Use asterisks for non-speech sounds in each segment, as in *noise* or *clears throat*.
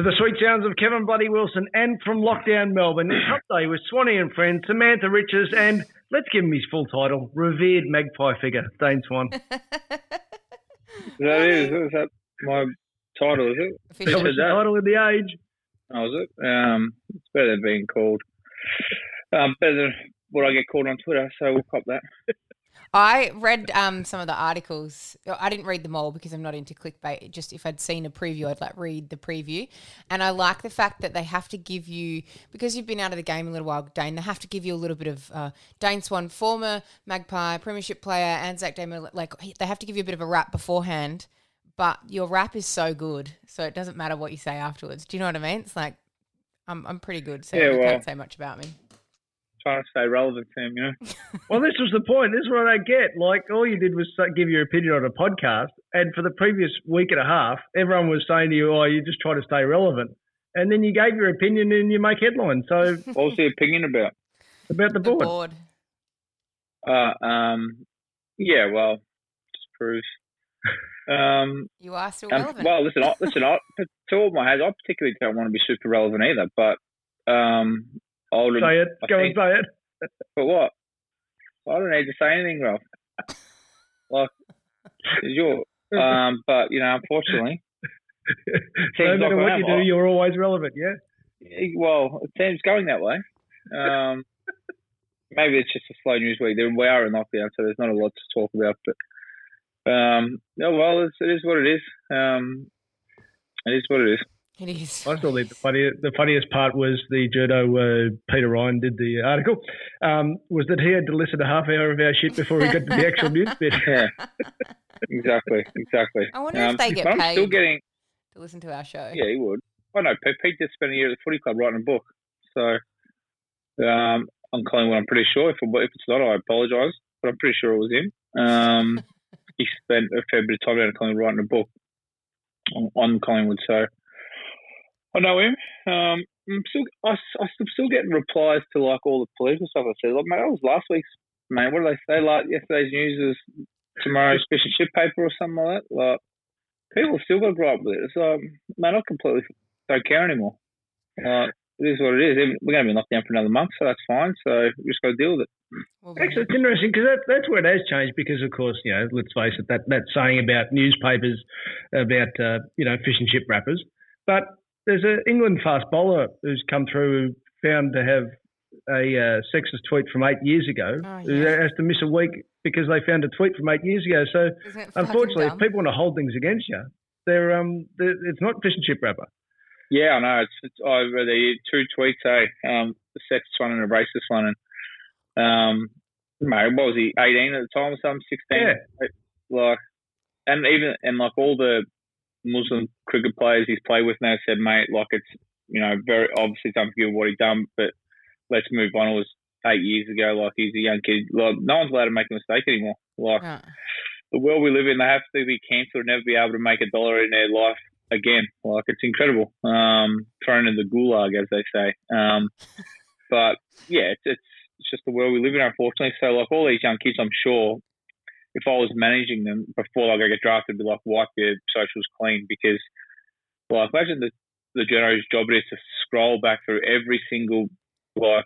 To the sweet sounds of Kevin Bloody Wilson and from lockdown Melbourne, it's Hot Day with Swanee and friends, Samantha Richards, and let's give him his full title, revered magpie figure, Dane Swan. *laughs* That is, is that my title, is it? That was the title of the age. Oh, is it? Um, it's better than being called. Um, better than what I get called on Twitter, so we'll cop that. *laughs* I read um, some of the articles. I didn't read them all because I'm not into clickbait. Just if I'd seen a preview, I'd like read the preview. And I like the fact that they have to give you because you've been out of the game a little while, Dane. They have to give you a little bit of uh, Dane Swan, former Magpie Premiership player, Anzac Day. Like they have to give you a bit of a rap beforehand, but your rap is so good, so it doesn't matter what you say afterwards. Do you know what I mean? It's like I'm I'm pretty good, so Yeah, you well- can't say much about me. Trying to stay relevant to him, you know. *laughs* Well, this was the point. This is what I don't get. Like, all you did was give your opinion on a podcast, and for the previous week and a half, everyone was saying to you, "Oh, you just try to stay relevant," and then you gave your opinion and you make headlines. So, *laughs* what was the opinion about? About the The board. board. Uh, um, yeah, well, just proves. Um, You are still um, relevant. well, listen, I, listen, I, to all my heads, I particularly don't want to be super relevant either, but um, I. Say it. I Go think- and say it. But what? I don't need to say anything, Ralph. Like, your. Um, but you know, unfortunately, *laughs* no matter like what you do, you're always relevant. Yeah. well, it seems going that way. Um, *laughs* maybe it's just a slow news week. We are in lockdown, so there's not a lot to talk about. But um, yeah, well, it's, it is what it is. Um, it is what it is. It is. I still think the funniest, the funniest part was the judo. Uh, Peter Ryan did the article. Um, was that he had to listen to half hour of our shit before we got to the actual news bit. *laughs* Yeah, exactly, exactly. I wonder if they get but I'm still paid. getting. to listen to our show. Yeah, he would. I know. Pete, Pete did spend a year at the footy club writing a book. So um, I'm Collingwood. I'm pretty sure. If, if it's not, I apologise. But I'm pretty sure it was him. Um, *laughs* he spent a fair bit of time down at Collingwood writing a book on, on Collingwood. So I know him. Um, I'm still, I, I'm still getting replies to like all the political stuff I said. Like, mate, that was last week's. Mate, what do they say? Like yesterday's news is tomorrow's fish and chip paper or something like that. Like people still got to grow up with it. So, man, I completely don't care anymore. Uh, it is what it is. We're going to be locked down for another month, so that's fine. So we just got to deal with it. We'll Actually, it's interesting because that, that's where it has changed. Because of course, you know, let's face it, that that saying about newspapers about uh, you know fish and chip wrappers. But there's an England fast bowler who's come through who found to have a uh, sexist tweet from eight years ago. Oh, who yeah. has to miss a week because they found a tweet from eight years ago. So Isn't it fucking unfortunately, if people want to hold things against you, they're um, they're, it's not fish and chip wrapper. Yeah, I know. It's, it's over the two tweets, eh? Um, the sexist one and a racist one, and um, mate, what was he? Eighteen at the time or something? Sixteen? Yeah. Like, and even and like all the Muslim cricket players he's played with now said, mate, like it's you know very obviously it's unforgivable what he done, but let's move on. It was eight years ago. Like he's a young kid. Like no one's allowed to make a mistake anymore. Like Right. the world we live in, they have to be cancelled, never be able to make a dollar in their life again. Like it's incredible. Um, thrown in the gulag, as they say. Um, *laughs* but yeah, it's, it's it's just the world we live in, unfortunately. So like all these young kids, I'm sure if I was managing them before like I get drafted, be like wipe your socials clean because like imagine the the journo's job it is to scroll back through every single like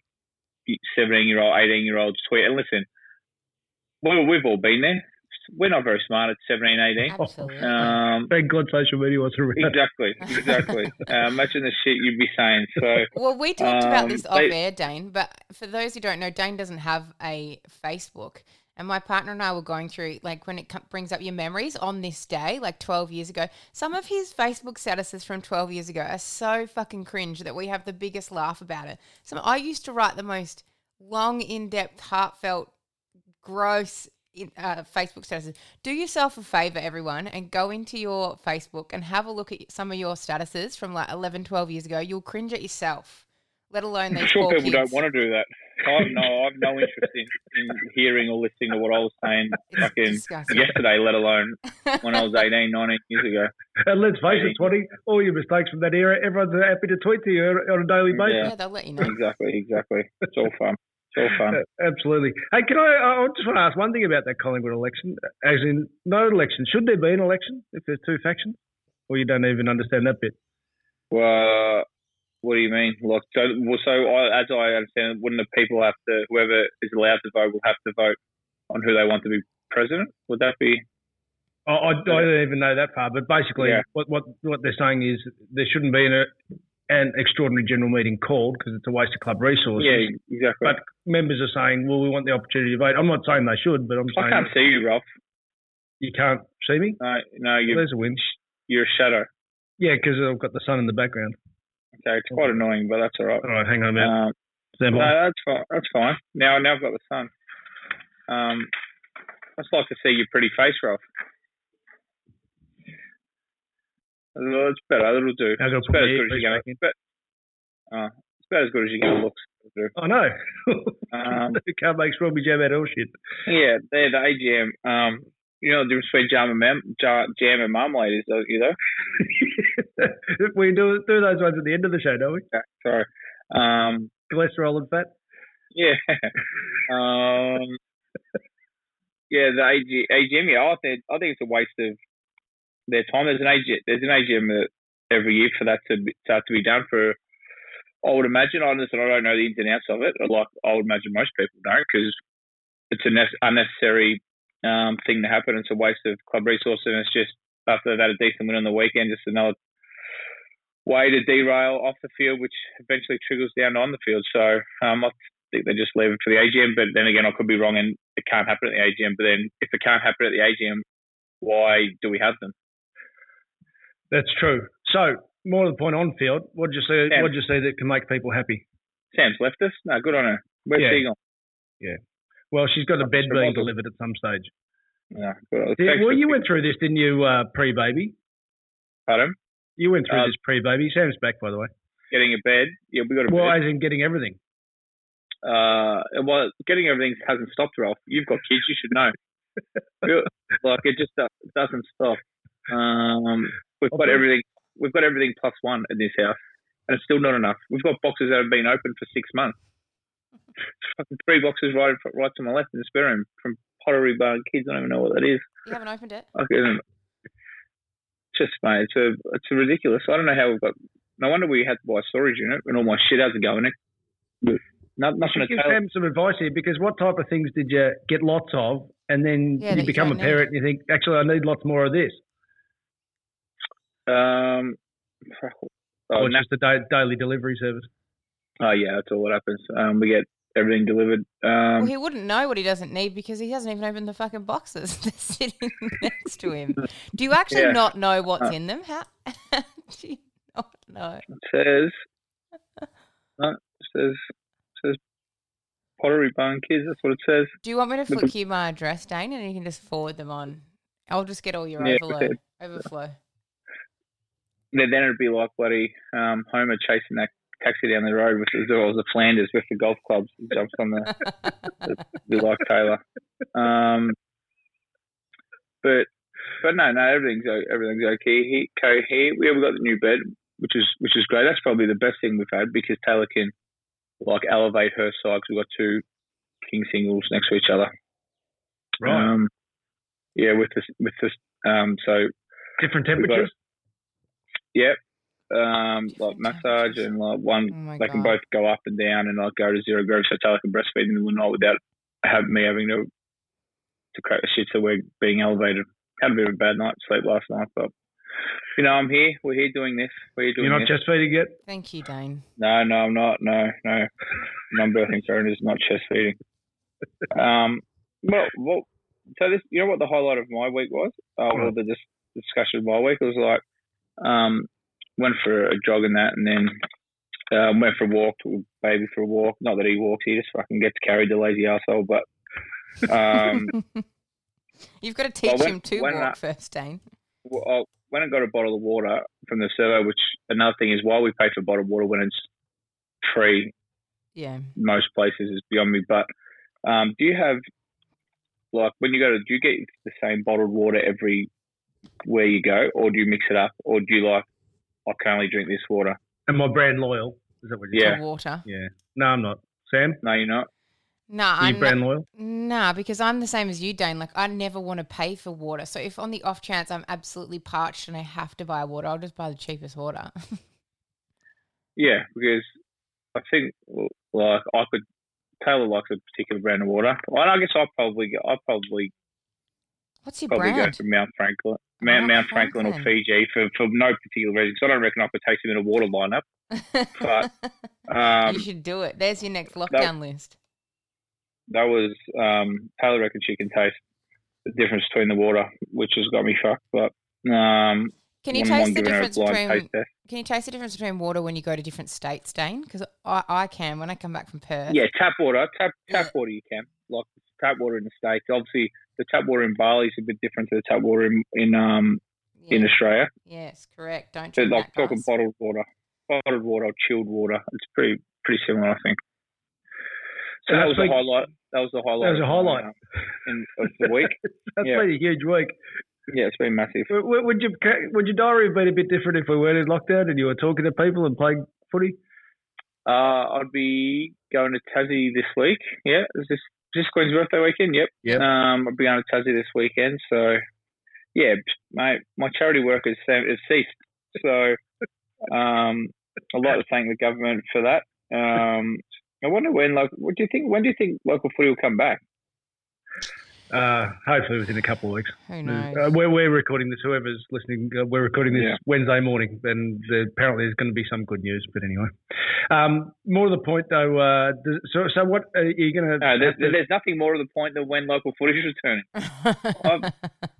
seventeen year old, eighteen year old's tweet. And listen, well, we've all been there. We're not very smart at 17, 18. Absolutely. Um, Thank God social media wasn't around. exactly, exactly. *laughs* uh, imagine the shit you'd be saying. So Well, we talked about Um, this off they- air, Dane, but for those who don't know, Dane doesn't have a Facebook. And my partner and I were going through, like, when it co- brings up your memories on this day, like 12 years ago, some of his Facebook statuses from 12 years ago are so fucking cringe that we have the biggest laugh about it. So I used to write the most long, in depth, heartfelt, gross in, uh, Facebook statuses. Do yourself a favor, everyone, and go into your Facebook and have a look at some of your statuses from like 11, 12 years ago. You'll cringe at yourself, let alone I'm these sure poor people kids. don't want to do that. I have no, I have no interest in, in hearing or listening to what I was saying fucking yesterday, let alone when I was *laughs* 18, 19 years ago. And let's face it, Twatty, all your mistakes from that era, everyone's happy to tweet to you on a daily basis. Yeah, they'll let you know. Exactly, exactly. It's all fun. It's all fun. Uh, *laughs* Absolutely. Hey, can I? I just want to ask one thing about that Collingwood election. As in, no election. Should there be an election if there's two factions, or you don't even understand that bit? Well, what do you mean? Like, so, well, so I, as I understand it, wouldn't the people have to, whoever is allowed to vote, will have to vote on who they want to be president? Would that be? I, I, I don't even know that far, but basically, Yeah. what, what what they're saying is there shouldn't be an, an extraordinary general meeting called because it's a waste of club resources. Yeah, exactly. But members are saying, well, we want the opportunity to vote. I'm not saying they should, but I'm I saying I can't see you, Ralph. you can't see me. No, no, you're, There's a win. you're a shadow. Yeah, because I've got the sun in the background. Okay, it's quite annoying, but that's all right. All right, hang on a minute. Um, no, that's fine. That's fine. Now, now I've got the sun. Um, I just like to see your pretty face, Ralph. Well, It's better. It'll do. It's about as good as you're gonna. But, uh, it's about as good as you're gonna look. I know. Um, *laughs* Can't make strawberry jam out of all shit. yeah, they're the AGM. Um, you know the difference between jam and mem- ja- jam and marmalade is, though, you know. *laughs* *laughs* we do do those ones at the end of the show, don't we? Okay, sorry. Um, Cholesterol and fat. Yeah. *laughs* um, yeah, the AG, AGM. Yeah, I think I think it's a waste of their time. There's an AGM. There's an AGM every year for that to be, to have to be done for. I would imagine. I listen. I don't know the ins and outs of it. Like I would imagine most people don't because it's a ne- unnecessary um, thing to happen. It's a waste of club resources, and it's just after they've had a decent win on the weekend, just another way to derail off the field, which eventually trickles down on the field. So um, I think they just leave it for the AGM. But then again, I could be wrong, and it can't happen at the AGM. But then if it can't happen at the AGM, why do we have them? That's true. So, more to the point on field, what did you see? What did you see that can make people happy? Sam's left us. No, good on her. Where's Yeah. she gone? Yeah. Well, she's got a bed being delivered at some stage. Yeah, Thanks well, you went through this, didn't you, uh, pre-baby? Pardon? You went through Uh, this pre-baby. Sam's back, by the way. Getting a bed. Yeah, we got a Well, bed. as in getting everything. Uh, well, getting everything hasn't stopped, Ralph. You've got kids. You should know. *laughs* like it just do- doesn't stop. Um, we've got everything. We've got everything plus one in this house, and it's still not enough. We've got boxes that have been open for six months. Fucking *laughs* three boxes right, right to my left in the spare room from Pottery Barn Kids. I don't even know what that is. You haven't opened it? I can, just mate, it's a it's a ridiculous. I don't know how we've got. No wonder we had to buy a storage unit and all my shit hasn't go in it. But No, You nothing to give tell. Sam some advice here because what type of things did you get lots of, and then Yeah, you that you become a don't need. parent and you think, actually, I need lots more of this, Um, oh, or no- just a da- daily delivery service. oh yeah, that's all what happens. Um, we get everything delivered. Well, Um, he wouldn't know what he doesn't need because he hasn't even opened the fucking boxes. *laughs* They're sitting next to him. Do you actually Yeah. not know what's Uh. in them? How *laughs* do you not know? it says, no, it says, it says Pottery Barn Kids. That's what it says. Do you want me to flick you my address, Dane, and you can just forward them on? I'll just get all your Yeah, overload, overflow. Then then it'd be like bloody um, Homer chasing that taxi down the road with the doors of Flanders with the golf clubs. He jumps on the It'd be like Taylor. Um, but but no, no, everything's o- everything's okay. He, co- he, we have got the new bed, which is which is great. That's probably the best thing we've had because Taylor can like elevate her side because we've got two king singles next to each other. Right. Um, Yeah, with this with this um so Different we've got temperatures. Yep. Um, like massage and like one, Oh my they can both go up and down and like go to zero gravity. So Taylor can breastfeed in the night without have me having to to crack the shit. So we're being elevated. Had a bit of a bad night's sleep last night, but you know I'm here. We're here doing this. We're doing You're not this. chest feeding yet. Thank you, Dane. No, no, I'm not. No, no. Non-birthing surrogate is not chest feeding. *laughs* Um, well, well, so this, you know what the highlight of my week was? Uh, well, the dis- discussion of my week was like, um, went for a jog and that, and then um, went for a walk, took baby for a walk. Not that he walks, he just fucking gets carried, the lazy asshole. But um, *laughs* You've got to teach when- him to walk I- first, Dane. well, I went and got a bottle of water from the servo. Which another thing is why we pay for bottled water when it's free Yeah. most places is beyond me. But um, do you have like when you go to do you get the same bottled water every where you go, or do you mix it up, or do you like I can only drink this water? And my brand loyal. Is that what you Yeah. To water. Yeah. No, I'm not. Sam, No, you're not. Nah, are you I'm brand not, loyal? nah, because I'm the same as you, Dane. Like I never want to pay for water. So if on the off chance I'm absolutely parched and I have to buy water, I'll just buy the cheapest water. *laughs* Yeah, because I think like I could. Taylor likes a particular brand of water. Well, I guess I probably I probably What's your probably brand? go for Mount Franklin, Mount, Mount Mount Franklin or Fiji for, for no particular reason. Because I don't reckon I could taste them in a water lineup. but, *laughs* Um, you should do it. There's your next lockdown list. that was um, Taylor reckon she can taste the difference between the water, which has got me fucked. But um, Can you taste the giving her a difference between? taste. Can you taste the difference between water when you go to different states, Dane? Because I, I can when I come back from Perth. Yeah, tap water, tap tap Yeah. water you can like tap water in the states. Obviously, the tap water in Bali is a bit different to the tap water in in um in Australia. Yes, correct. Don't So drink like talking bottled water, bottled water, or chilled water. It's pretty pretty similar, I think. So So that was the big- highlight. That was the highlight. That was a of my, highlight. uh, in, of the week. *laughs* That's Yeah. been a huge week. yeah, it's been massive. W- w- Would, you, would your diary have been a bit different if we weren't in lockdown and you were talking to people and playing footy? Uh, I'd be going to Tassie this week. Yeah, is this this Queen's birthday weekend? Yep. Yep. Um, I'll be going to Tassie this weekend. So, yeah, mate, my charity work has, has ceased. So, um, I'd like to thank the government for that. Um, I wonder when, like, what do you think? When do you think local footy will come back? Uh, hopefully within a couple of weeks. Who knows? Uh, we're, we're recording this. Whoever's listening, uh, we're recording this Yeah. Wednesday morning, and there, apparently there's going to be some good news. But anyway, um, more to the point though. Uh, th- so, so what are you going to? No, there's, there's nothing more to the point than when local footage is returning. *laughs*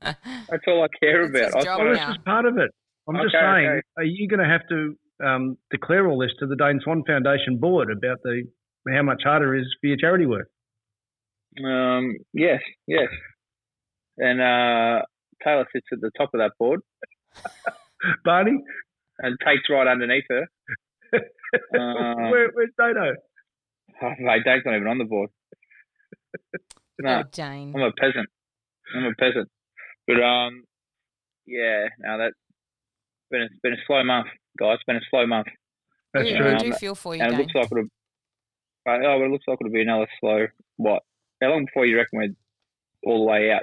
That's all I care about. his I- job Well, I- this is part of it. I'm just saying, okay. are you going to have to um, declare all this to the Dane Swan Foundation board about the how much harder it is for your charity work? Um, yes, yes. And uh, Taylor sits at the top of that board, *laughs* Barney, and Tate's right underneath her. *laughs* Um, Where, where's Dodo? Oh, mate, Dave's not even on the board. No, Oh, Dane. I'm a peasant. I'm a peasant. But um, yeah. Now that's been a, it's been a slow month, guys. It's been a slow month, That's we, true. we Um, do feel for you, and it looks like it'll. Uh, oh, it looks like it'll be another slow. What? How long before you reckon we're all the way out?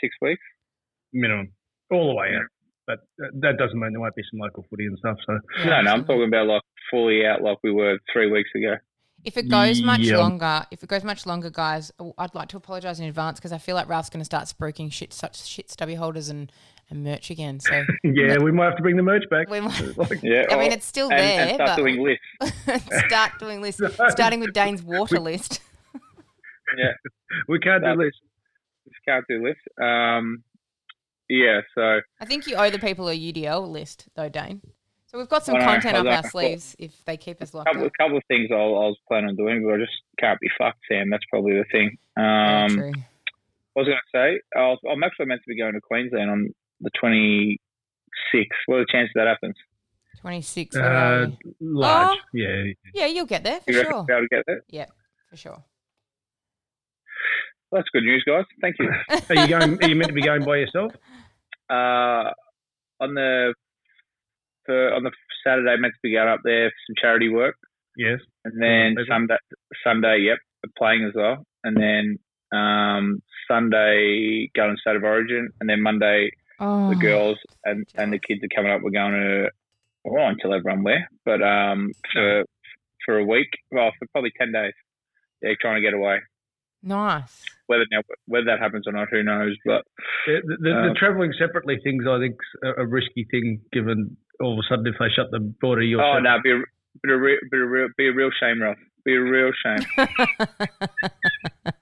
Six weeks. minimum, all the way out. But that doesn't mean there won't be some local footy and stuff. So no, no. I'm talking about like fully out, like we were three weeks ago. If it goes much Yeah. longer, if it goes much longer, guys, I'd like to apologise in advance because I feel like Ralph's going to start spruiking shit, such shit stubby holders and, and merch again. So *laughs* yeah, we might have to bring the merch back. we might, *laughs* Like, Yeah. I mean, oh, it's still and, there, and start but doing lifts. *laughs* start doing lists, starting with Dane's water list. Yeah. we can't do That- this. Just can't do lifts. Um, yeah. So I think you owe the people a UDL list, though, Dane. So we've got some I know, content I up our sleeves if they keep us locked couple, up. a couple of things I, I was planning on doing, but I just can't be fucked, Sam. That's probably the thing. Um, true. I was going to say, I was, I'm actually meant to be going to Queensland on the 26th. What are the chances that happens? 26. Uh, large, Oh. yeah. Yeah, you'll get there for You sure. we'll be able to get there? Yeah, for sure. Well, that's good news, guys. Thank you. *laughs* Are you going? Are you meant to be going by yourself? uh, on the for, on the Saturday, meant to be going up there for some charity work, Yes. and then Okay. Sunday, Sunday, yep, playing as well, and then Um, Sunday, going to State of Origin, and then Monday, Oh, the girls and, and the kids are coming up. We're going to, well, until everyone where, but um, for for a week, well, for probably ten days. They're yeah, trying to get away. Nice. Whether now whether that happens or not, who knows? But The, the, the Um, travelling separately things, I think, a, a risky thing. Given all of a sudden, if they shut the border, you're oh set. no, be a, be a, real, be a real, be a real shame, Ralph. Be a real shame. *laughs*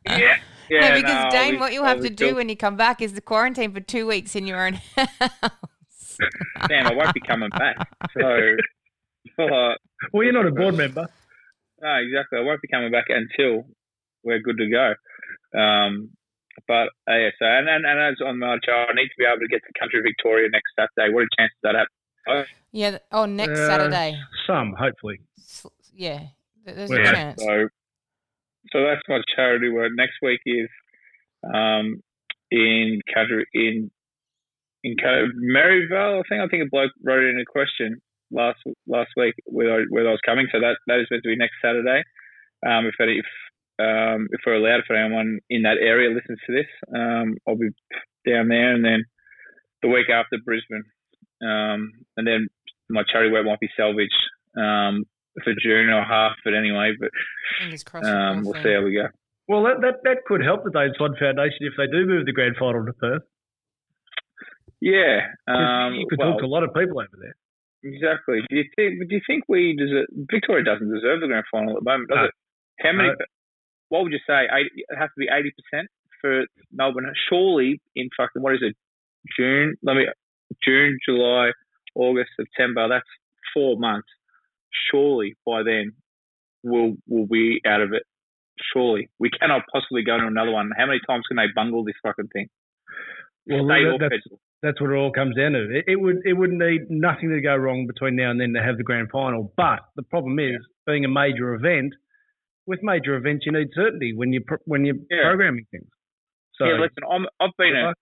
yeah, yeah. no, because no, Dane, we- what you'll have we to still- do when you come back is the quarantine for two weeks in your own *laughs* house. Damn, I won't be coming back. So, *laughs* uh, Well, you're not a board member. no, exactly. I won't be coming back until we're good to go. Um, but uh, yeah, so and, and and as on my show, I need to be able to get to country Victoria next Saturday. What a chance that happens. yeah. th- Oh, next Uh, Saturday. Some, hopefully. Yeah. There's Well, a chance. So, so that's my charity work. Next week is um, in country in in Ca- Maryvale. I think I think a bloke wrote in a question last last week where I, where I was coming. So that that is meant to be next Saturday. Um, if any, if um, if we're allowed, if anyone in that area listens to this, um, I'll be down there, and then the week after Brisbane, um, and then my charity work might be salvaged um, for June or half, but anyway, but um, we'll see how we go. Well, that, that, that could help the Dane Swan Foundation if they do move the grand final to Perth. Yeah, um, you could well, talk to a lot of people over there. exactly. Do you think? Do you think we deserve? Victoria doesn't deserve the grand final at the moment, does No. it? How many? No. What would you say? 80, it has to be eighty percent for Melbourne. Surely, in fucking what is it? June. Let me. June, July, August, September. That's four months. Surely by then we'll we'll be out of it. Surely we cannot possibly go to another one. How many times can they bungle this fucking thing? Well, that- that's, federal? that's what it all comes down to. It, it would it would need nothing to go wrong between now and then to have the grand final. But the problem is, being a major event, with major events, you need certainty when you are when you're Yeah. programming things. So yeah, listen, I'm, I've been a,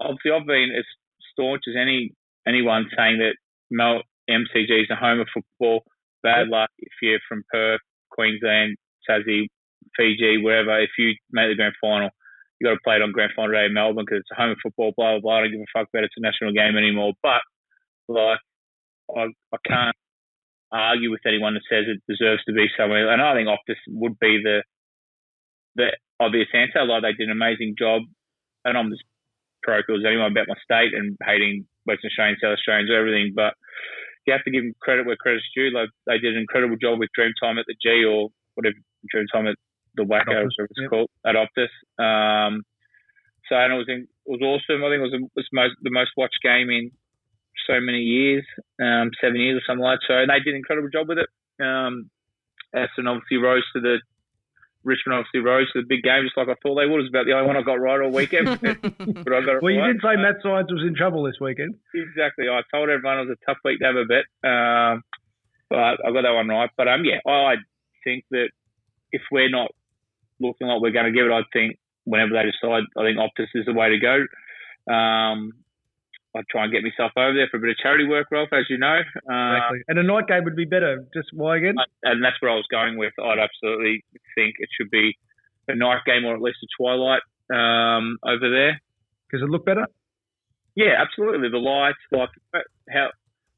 obviously I've been as staunch as any anyone saying that Mel MCG is a home of football. Bad luck if you're from Perth, Queensland, Tassie, Fiji, wherever. If you make the grand final, you got to play it on grand final day in Melbourne because it's a home of football. Blah blah blah. I don't give a fuck about it's a national game anymore. But like, I I can't argue with anyone that says it deserves to be somewhere. And I think Optus would be the the obvious answer. Like they did an amazing job, and I'm just pro as anyone about my state and hating Western Australians, South Australians, everything. But you have to give them credit where credit's due. Like they did an incredible job with Dreamtime at the G or whatever Dreamtime at the WACA, Optus, whatever it's yep. called, at Optus. Um, so and it was in, it was awesome. I think it was, the- was most the most watched game in so many years, um, seven years or something like that. So and they did an incredible job with it. Um, Aston obviously rose to the Richmond obviously rose to the big game just like I thought they would. It was about the only one I got right all weekend. *laughs* but I got it well, you right. did say Matt Science was in trouble this weekend. Exactly. I told everyone it was a tough week to have a bet. Um, but I got that one right. But um, yeah, I think that if we're not looking like we're going to give it, I think whenever they decide, I think Optus is the way to go. Um, I'd try and get myself over there for a bit of charity work, Ralph, as you know. Uh, Exactly. and a night game would be better. Just why again? and that's where I was going with. I'd absolutely think it should be a night game or at least a twilight um, over there. Because it look better. Yeah, absolutely. The lights, like how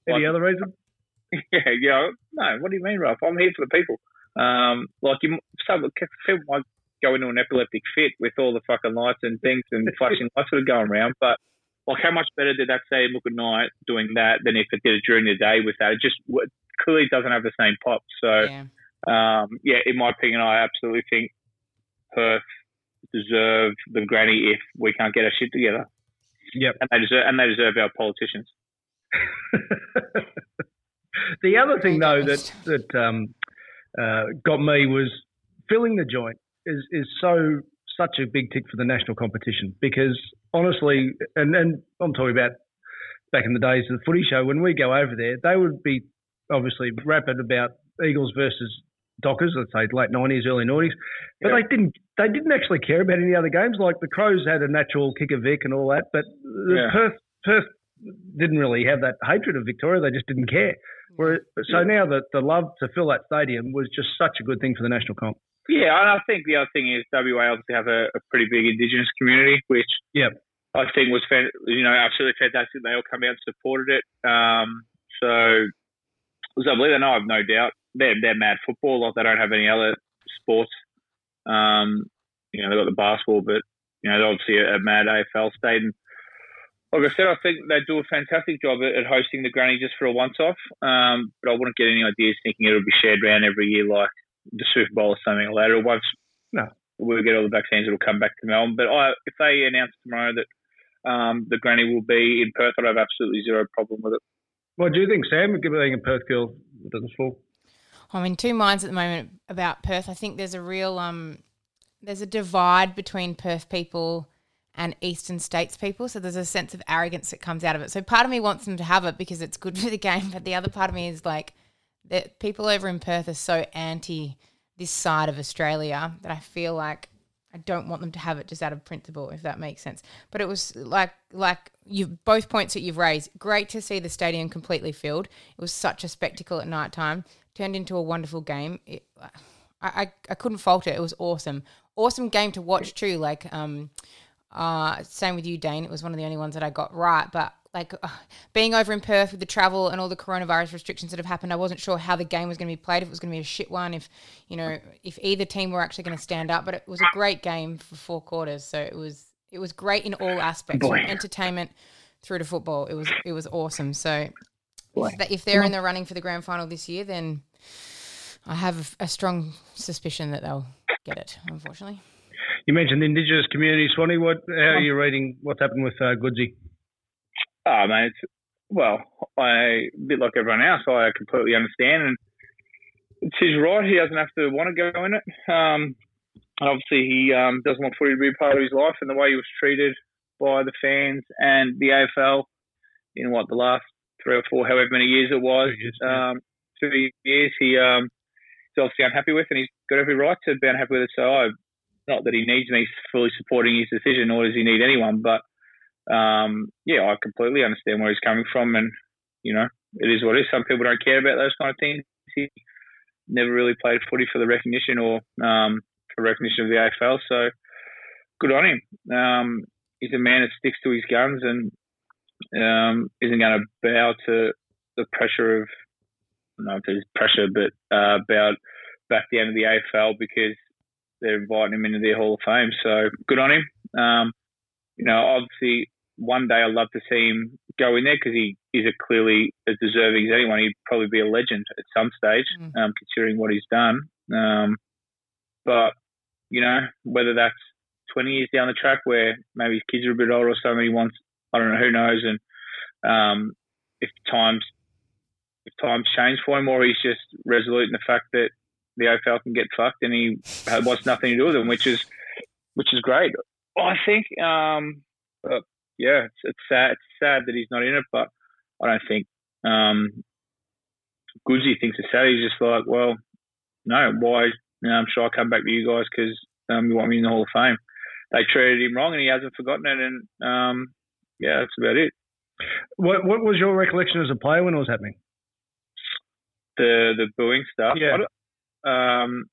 Any Like- other reason? *laughs* Yeah, yeah. No, what do you mean, Ralph? I'm here for the people. Um, like you, some people might go into an epileptic fit with all the fucking lights and things and flashing *laughs* lights that are going around. But like, how much better did that stadium look at night doing that than if it did it during the day with that? It just w- clearly doesn't have the same pop. So yeah. um, yeah, in my opinion, I absolutely think Perth deserve the granny if we can't get our shit together, Yep. and they deserve and they deserve our politicians. *laughs* the other thing, though, that that um, uh, got me was filling the joint is is so such a big tick for the national competition because honestly, and and I'm talking about back in the days of the footy show when we go over there, they would be obviously rapid about Eagles versus Dockers, let's say late nineties, early nineties, but Yeah. they didn't they didn't actually care about any other games. Like the Crows had a natural kicker Vic and all that, but the Yeah. Perth Perth didn't really have that hatred of Victoria. They just didn't care. Where, so now that the love to fill that stadium was just such a good thing for the national comp. Yeah, and I think the other thing is WA obviously have a, a pretty big Indigenous community, which Yep. I think was you know absolutely fantastic. They all come out and supported it. Um, so it was lovely. And I have no doubt they're they're mad football. Like they don't have any other sports. Um, you know they've got the basketball, but you know they're obviously a, a mad AFL state. And like I said, I think they do a fantastic job at, at hosting the granny just for a once-off. Um, but I wouldn't get any ideas thinking it'll be shared around every year like the Super Bowl or something like that. Or once No. we'll get all the vaccines, it'll come back to Melbourne. But I, if they announce tomorrow that um, the granny will be in Perth, I'd have absolutely zero problem with it. What do you think, Sam? Given being a Perth girl, it doesn't fall. I'm in two minds at the moment about Perth. I think there's a real um, there's a divide between Perth people and Eastern States people. So there's a sense of arrogance that comes out of it. So part of me wants them to have it because it's good for the game, but the other part of me is like that people over in Perth are so anti this side of Australia that I feel like I don't want them to have it just out of principle, if that makes sense. But it was like like you both points that you've raised. Great to see the stadium completely filled. It was such a spectacle at night time. Turned into a wonderful game. It, I, I I couldn't fault it. It was awesome. Awesome game to watch too. Like um, uh, same with you, Dane. It was one of the only ones that I got right. But like uh, being over in Perth with the travel and all the coronavirus restrictions that have happened, I wasn't sure how the game was going to be played. If it was going to be a shit one, if you know, if either team were actually going to stand up. But it was a great game for four quarters. So it was it was great in all aspects, from entertainment through to football. It was it was awesome. So that if they're in the running for the grand final this year, then I have a strong suspicion that they'll get it. Unfortunately. You mentioned the Indigenous community, Swanee. What? How are you reading what's happened with uh, Goodsy? Oh, mate. It's, well, I a bit like everyone else. I completely understand, and it's his right. He doesn't have to want to go in it. Um, and obviously, he um, doesn't want footy to be part of his life, and the way he was treated by the fans and the AFL in what the last three or four, however many years it was, Two years, um, two years, he um, he's obviously unhappy with, and he's got every right to be unhappy with it. So, I, not that he needs me fully supporting his decision, nor does he need anyone, but um, yeah, I completely understand where he's coming from, and you know, it is what it is. Some people don't care about those kind of things. He never really played footy for the recognition or um, for recognition of the AFL, so good on him. Um, he's a man that sticks to his guns and um, isn't going to bow to the pressure of, I don't know if there's pressure, but uh, bow back down to the AFL because they're inviting him into their Hall of Fame. So good on him. Um, you know, obviously, one day I'd love to see him go in there because he is a clearly as deserving as anyone. He'd probably be a legend at some stage, Mm. um, considering what he's done. Um, but you know, whether that's 20 years down the track where maybe his kids are a bit older or something, he wants, I don't know, who knows. And um, if times if times change for him, or he's just resolute in the fact that the AFL can get fucked and he wants nothing to do with them, which is which is great. I think, um, yeah, it's, it's sad. It's sad that he's not in it, but I don't think um, Goodsy thinks it's sad. He's just like, well, no, why? You know, I'm sure I'll come back to you guys because um, you want me in the Hall of Fame. They treated him wrong, and he hasn't forgotten it. And um, yeah, that's about it. What What was your recollection as a player when it was happening? The the booing stuff. Yeah. Um,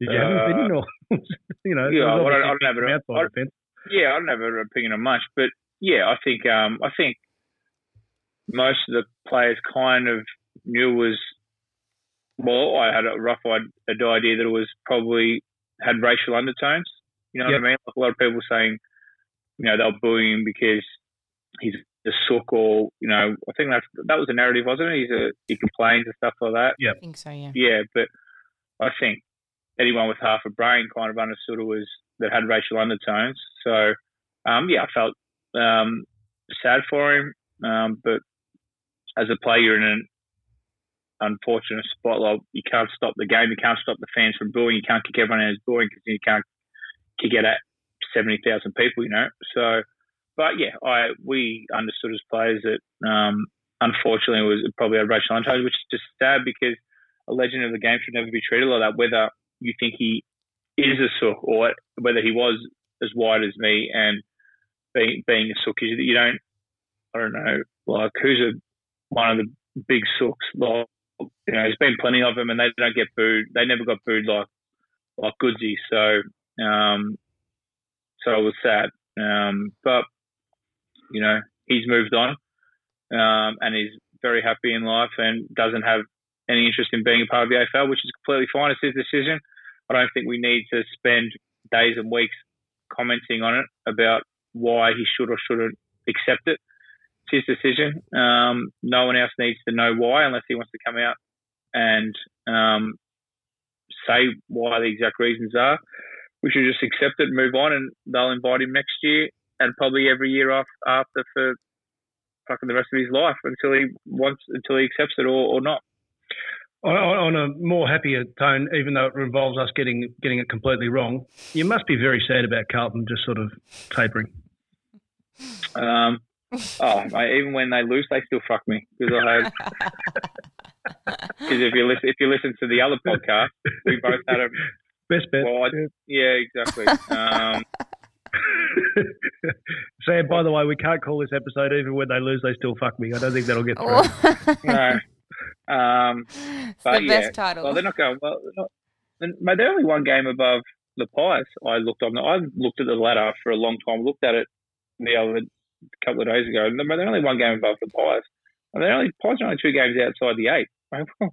Did you have an opinion, or you know? yeah, I don't- I obviously don't have an- outside I- yeah, I don't have an opinion on much, but yeah, I think um, I think most of the players kind of knew it was well. I had a rough idea that it was probably had racial undertones. You know Yep. what I mean? Like a lot of people saying, you know, they'll boo him because he's a sook, or you know, I think that's that was the narrative, wasn't it? He's a he complains and stuff like that. Yeah, I think so. Yeah. Yeah, but I think anyone with half a brain kind of understood it was that had racial undertones. So, um, yeah, I felt um, sad for him, um, but as a player, you're in an unfortunate spotlight. You can't stop the game, you can't stop the fans from booing, you can't kick everyone out as booing because you can't kick it at seventy thousand people, you know. So, but yeah, I we understood as players that um, unfortunately it was probably a racial undertones, which is just sad because a legend of the game should never be treated like that. Whether you think he is a sook or whether he was as white as me and being being a sook, is that you don't I don't know like who's a one of the big sooks like you know, there's been plenty of them, and they don't get booed. They never got booed like like Goodsy. So, um, so it was sad. Um, but you know, he's moved on, um, and he's very happy in life, and doesn't have any interest in being a part of the AFL, which is completely fine. It's his decision. I don't think we need to spend days and weeks commenting on it about why he should or shouldn't accept it. It's his decision. Um, no one else needs to know why unless he wants to come out and um, say why the exact reasons are. We should just accept it move on, and they'll invite him next year and probably every year after for fucking the rest of his life until he wants until he accepts it or, or not. On a more happier tone, even though it involves us getting getting it completely wrong, you must be very sad about Carlton just sort of tapering. Um, oh, mate, even when they lose, they still fuck me because I have. *laughs* Because if you listen, if you listen to the other podcast, we both had a best bet. Well, I, yeah, exactly. Um, *laughs* Sam, by the way, we can't call this episode even when they lose, they still fuck me. I don't think that'll get through. no. Um, it's but the yeah, best title. Well, they're not going well. They're, not, mate, they're only one game above the Pies. I looked on. I looked at the ladder for a long time. Looked at it the other couple of days ago. They're only one game above the Pies. And they're only Pies are only two games outside the eight. *laughs*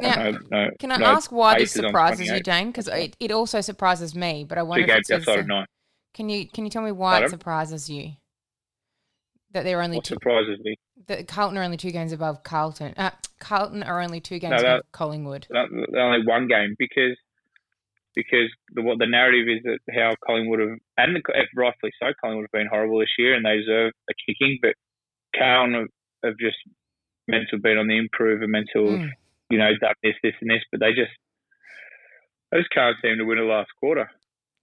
Yeah. No, no, Can I no ask why this surprises you, Dane? Because it, it also surprises me, but I wonder. Two games outside of nine. Can you can you tell me why Pardon? it surprises you that they're only what two, surprises me that Carlton are only two games above Carlton. Uh, Carlton are only two games no, above Collingwood. Only one game because because the what the narrative is that how Collingwood have and rightfully so Collingwood have been horrible this year and they deserve a kicking, but Carlton have, have just meant to have been on the improve and meant to have mm. you know done this this and this, but they just they just can't seem to win the last quarter.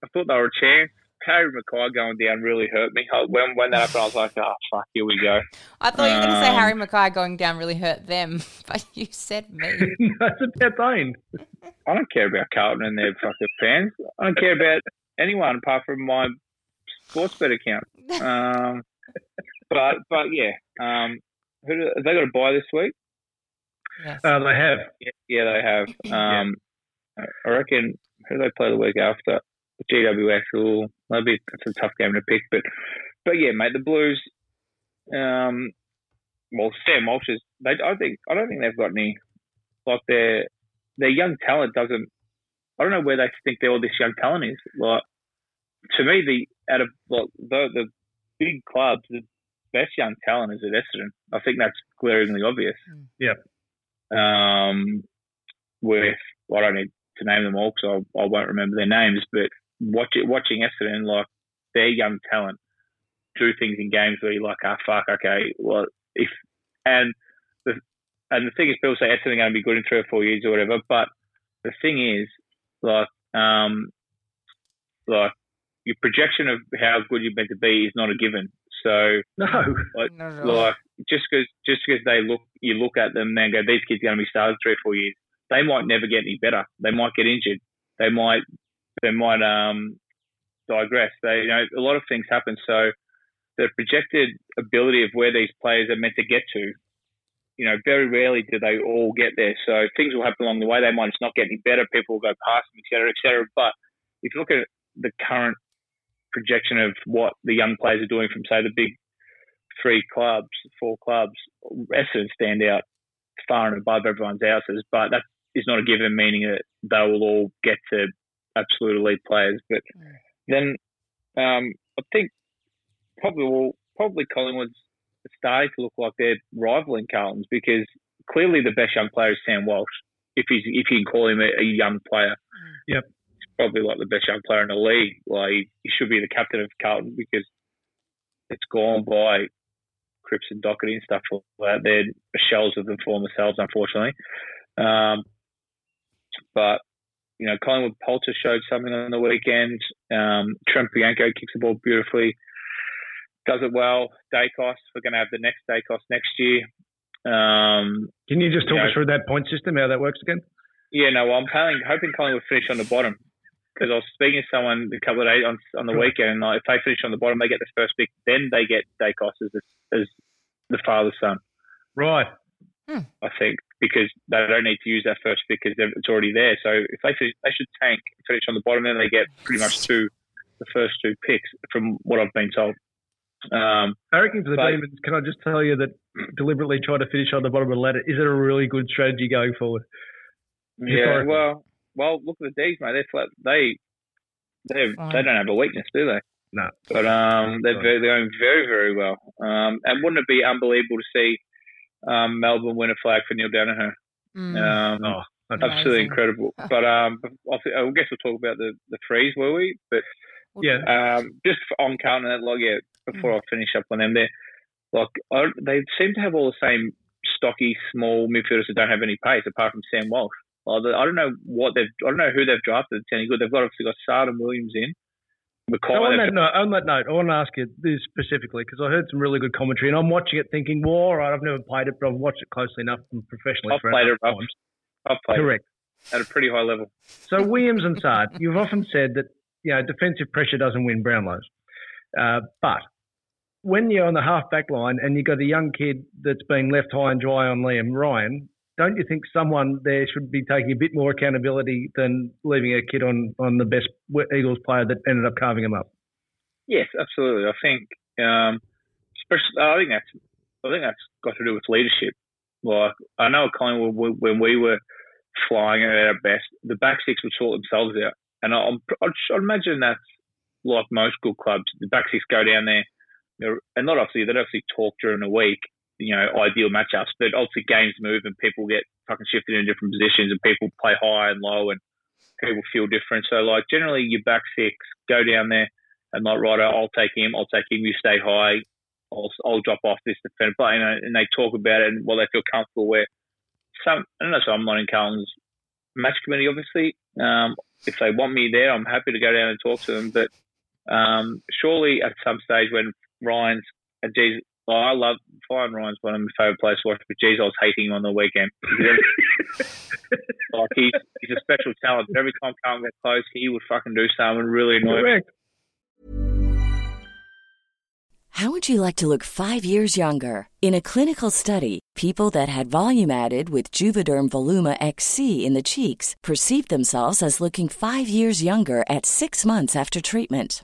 I thought they were a chance. Harry McKay going down really hurt me. When when that happened, I was like, oh fuck, here we go. I thought you were going to say um, Harry McKay going down really hurt them, *laughs* but you said me. *laughs* That's about Dane. I don't care about Carlton and their fucking fans. I don't care about anyone apart from my sports bet account. Um, *laughs* but but yeah, um, who do, have they got a buy this week? Yes. Uh, they have. Yeah, yeah they have. *clears throat* Um, yeah. I reckon who do they play the week after? GWS will maybe it's a tough game to pick, but but yeah, mate, the Blues. Um, well, Sam Walsh is. They, I think I don't think they've got any like their their young talent doesn't. I don't know where they think their all this young talent is. Like to me, the out of like the the big clubs, the best young talent is at Essendon. I think that's glaringly obvious. Mm. Yeah. Um, with well, I don't need to name them all because I, I won't remember their names, but watch it, watching Essendon, like their young talent do things in games where you're like, ah, oh, fuck, okay, well, if and the and the thing is, people say Essendon are going to be good in three or four years or whatever, but the thing is, like, um, like your projection of how good you're meant to be is not a given. So *laughs* no, like, like just because just because they look, you look at them and go, these kids are going to be stars three or four years. They might never get any better. They might get injured. They might they might um, digress. They, you know, a lot of things happen. So the projected ability of where these players are meant to get to, you know, very rarely do they all get there. So things will happen along the way. They might just not get any better. People will go past them, et cetera, et cetera. But if you look at the current projection of what the young players are doing from, say, the big three clubs, four clubs, Essendon stand out far and above everyone else's. But that is not a given, meaning that they will all get to absolute elite players. But mm. then um, I think probably will probably Collingwood's starting to look like they're rivaling Carlton's because clearly the best young player is Sam Walsh. If he's if you can call him a, a young player, mm. yep, he's probably like the best young player in the league. Like he, he should be the captain of Carlton because it's gone by Cripps and Docherty and stuff like that. They're shells of the former selves, unfortunately. Um, but you know, Collingwood Poulter showed something on the weekend. Um, Trent Bianco kicks the ball beautifully, does it well. Daicos, we're going to have the next Daicos next year. Um, Can you just talk you know, us through that point system, how that works again? Yeah, no, well, I'm hoping, hoping Collingwood finish on the bottom because I was speaking to someone a couple of days on, on the weekend, and like, if they finish on the bottom, they get the first pick. Then they get Daicos as, as the father son. Right. Hmm. I think because they don't need to use that first pick because it's already there. So if they finish, they should tank finish on the bottom, then they get pretty much two the first two picks from what I've been told. Um, I reckon for the but, Demons, can I just tell you that deliberately trying to finish on the bottom of the ladder is it a really good strategy going forward? Yeah, well, well, look at the D's, mate. They're flat. They they they don't have a weakness, do they? No. But um, they're, very, they're going very very well. Um, and wouldn't it be unbelievable to see um, Melbourne win a flag for Neil Daniher? Mm. Um, oh, absolutely incredible. But um, I guess we'll talk about the the freeze, will we? But yeah, um, just on counting Carlton, log yeah, before mm. I finish up on them, they like I, they seem to have all the same stocky small midfielders that don't have any pace, apart from Sam Walsh. I don't know what they've. I don't know who they've drafted. It's any good. They've got obviously got Saad and Williams in. McCoy, on, that note, on that note, I want to ask you this specifically because I heard some really good commentary, and I'm watching it thinking, well, all right, I've never played it, but I've watched it closely enough and professionally. I've played it. I've, I've played Correct. It at a pretty high level. So Williams and Saad, *laughs* you've often said that you know defensive pressure doesn't win Brownlows, uh, but when you're on the half back line and you've got a young kid that's been left high and dry on Liam Ryan, don't you think someone there should be taking a bit more accountability than leaving a kid on, on the best Eagles player that ended up carving him up? Yes, absolutely. I think, um, especially, I think that's, I think that's got to do with leadership. Like I know Collingwood when we were flying at our best, the back six would sort themselves out, and I, I'd, imagine that's like most good clubs. The back six go down there, and not obviously they don't obviously talk during the week, you know, ideal matchups. But obviously games move and people get fucking shifted in different positions and people play high and low and people feel different. So like generally your back six go down there and like right, I'll take him, I'll take him. You stay high. I'll, I'll drop off this defender. But, you know, and they talk about it and well they feel comfortable where some I don't know. So I'm not in Carlton's match committee obviously. Um, if they want me there, I'm happy to go down and talk to them. But um, surely at some stage when Ryan's and geez, Oh, I love Fine Ryan's one of my favourite players to watch, but geez, I was hating him on the weekend. *laughs* like he's, he's a special talent. But every time Carlton get close, he would fucking do something really annoying. How would you like to look five years younger? In a clinical study, people that had volume added with Juvederm Voluma XC in the cheeks perceived themselves as looking five years younger at six months after treatment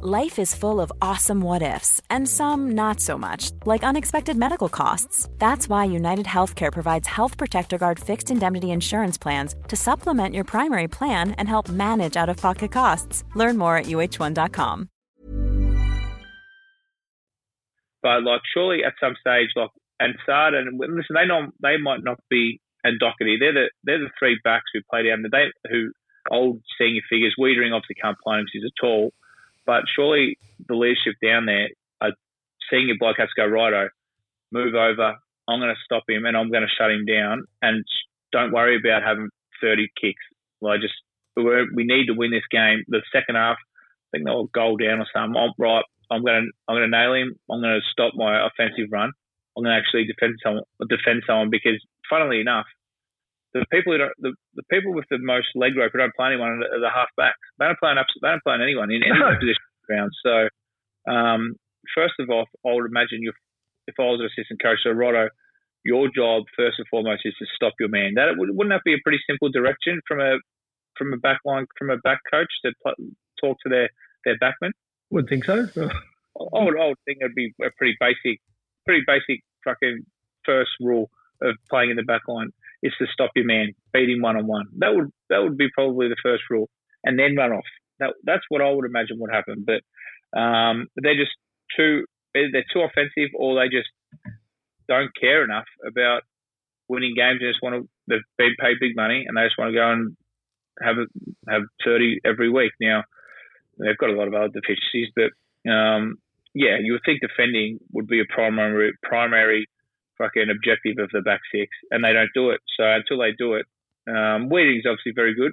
Life is full of awesome what ifs, and some not so much, like unexpected medical costs. That's why United Healthcare provides Health Protector Guard fixed indemnity insurance plans to supplement your primary plan and help manage out of pocket costs. Learn more at uh1.com. But, like, surely at some stage, like, and Saad and listen, they know they might not be and Docherty. They're the they're the three backs who play down. the They who old senior figures. Weitering obviously can't play him because he's a tall. But surely the leadership down there are seeing your bloke has to go, righto, move over. I'm going to stop him and I'm going to shut him down. And don't worry about having 30 kicks. I just, we need to win this game. The second half, I think they'll goal down or something. I'm right. I'm going to, I'm going to nail him. I'm going to stop my offensive run. I'm going to actually defend someone, defend someone because, funnily enough, the people who don't, the, the people with the most leg rope who don't play anyone are the half backs. They don't play an they don't play anyone in any no. *laughs* position ground. So, um, first of all, I would imagine you, if I was an assistant coach, so Rotto, your job first and foremost is to stop your man. That wouldn't that be a pretty simple direction from a from a back line from a back coach to talk to their their backman? Would think so. *laughs* I would, I would think it'd be a pretty basic, pretty basic fucking first rule of playing in the back line is to stop your man, beat him one on one. That would that would be probably the first rule, and then run off. That that's what I would imagine would happen. But um, they're just too they're too offensive, or they just don't care enough about winning games. They just want to. They've been paid big money, and they just want to go and have have thirty every week. Now they've got a lot of other deficiencies, but um, yeah, you would think defending would be a primary primary fucking objective of the back six, and they don't do it. So until they do it, um, is obviously very good,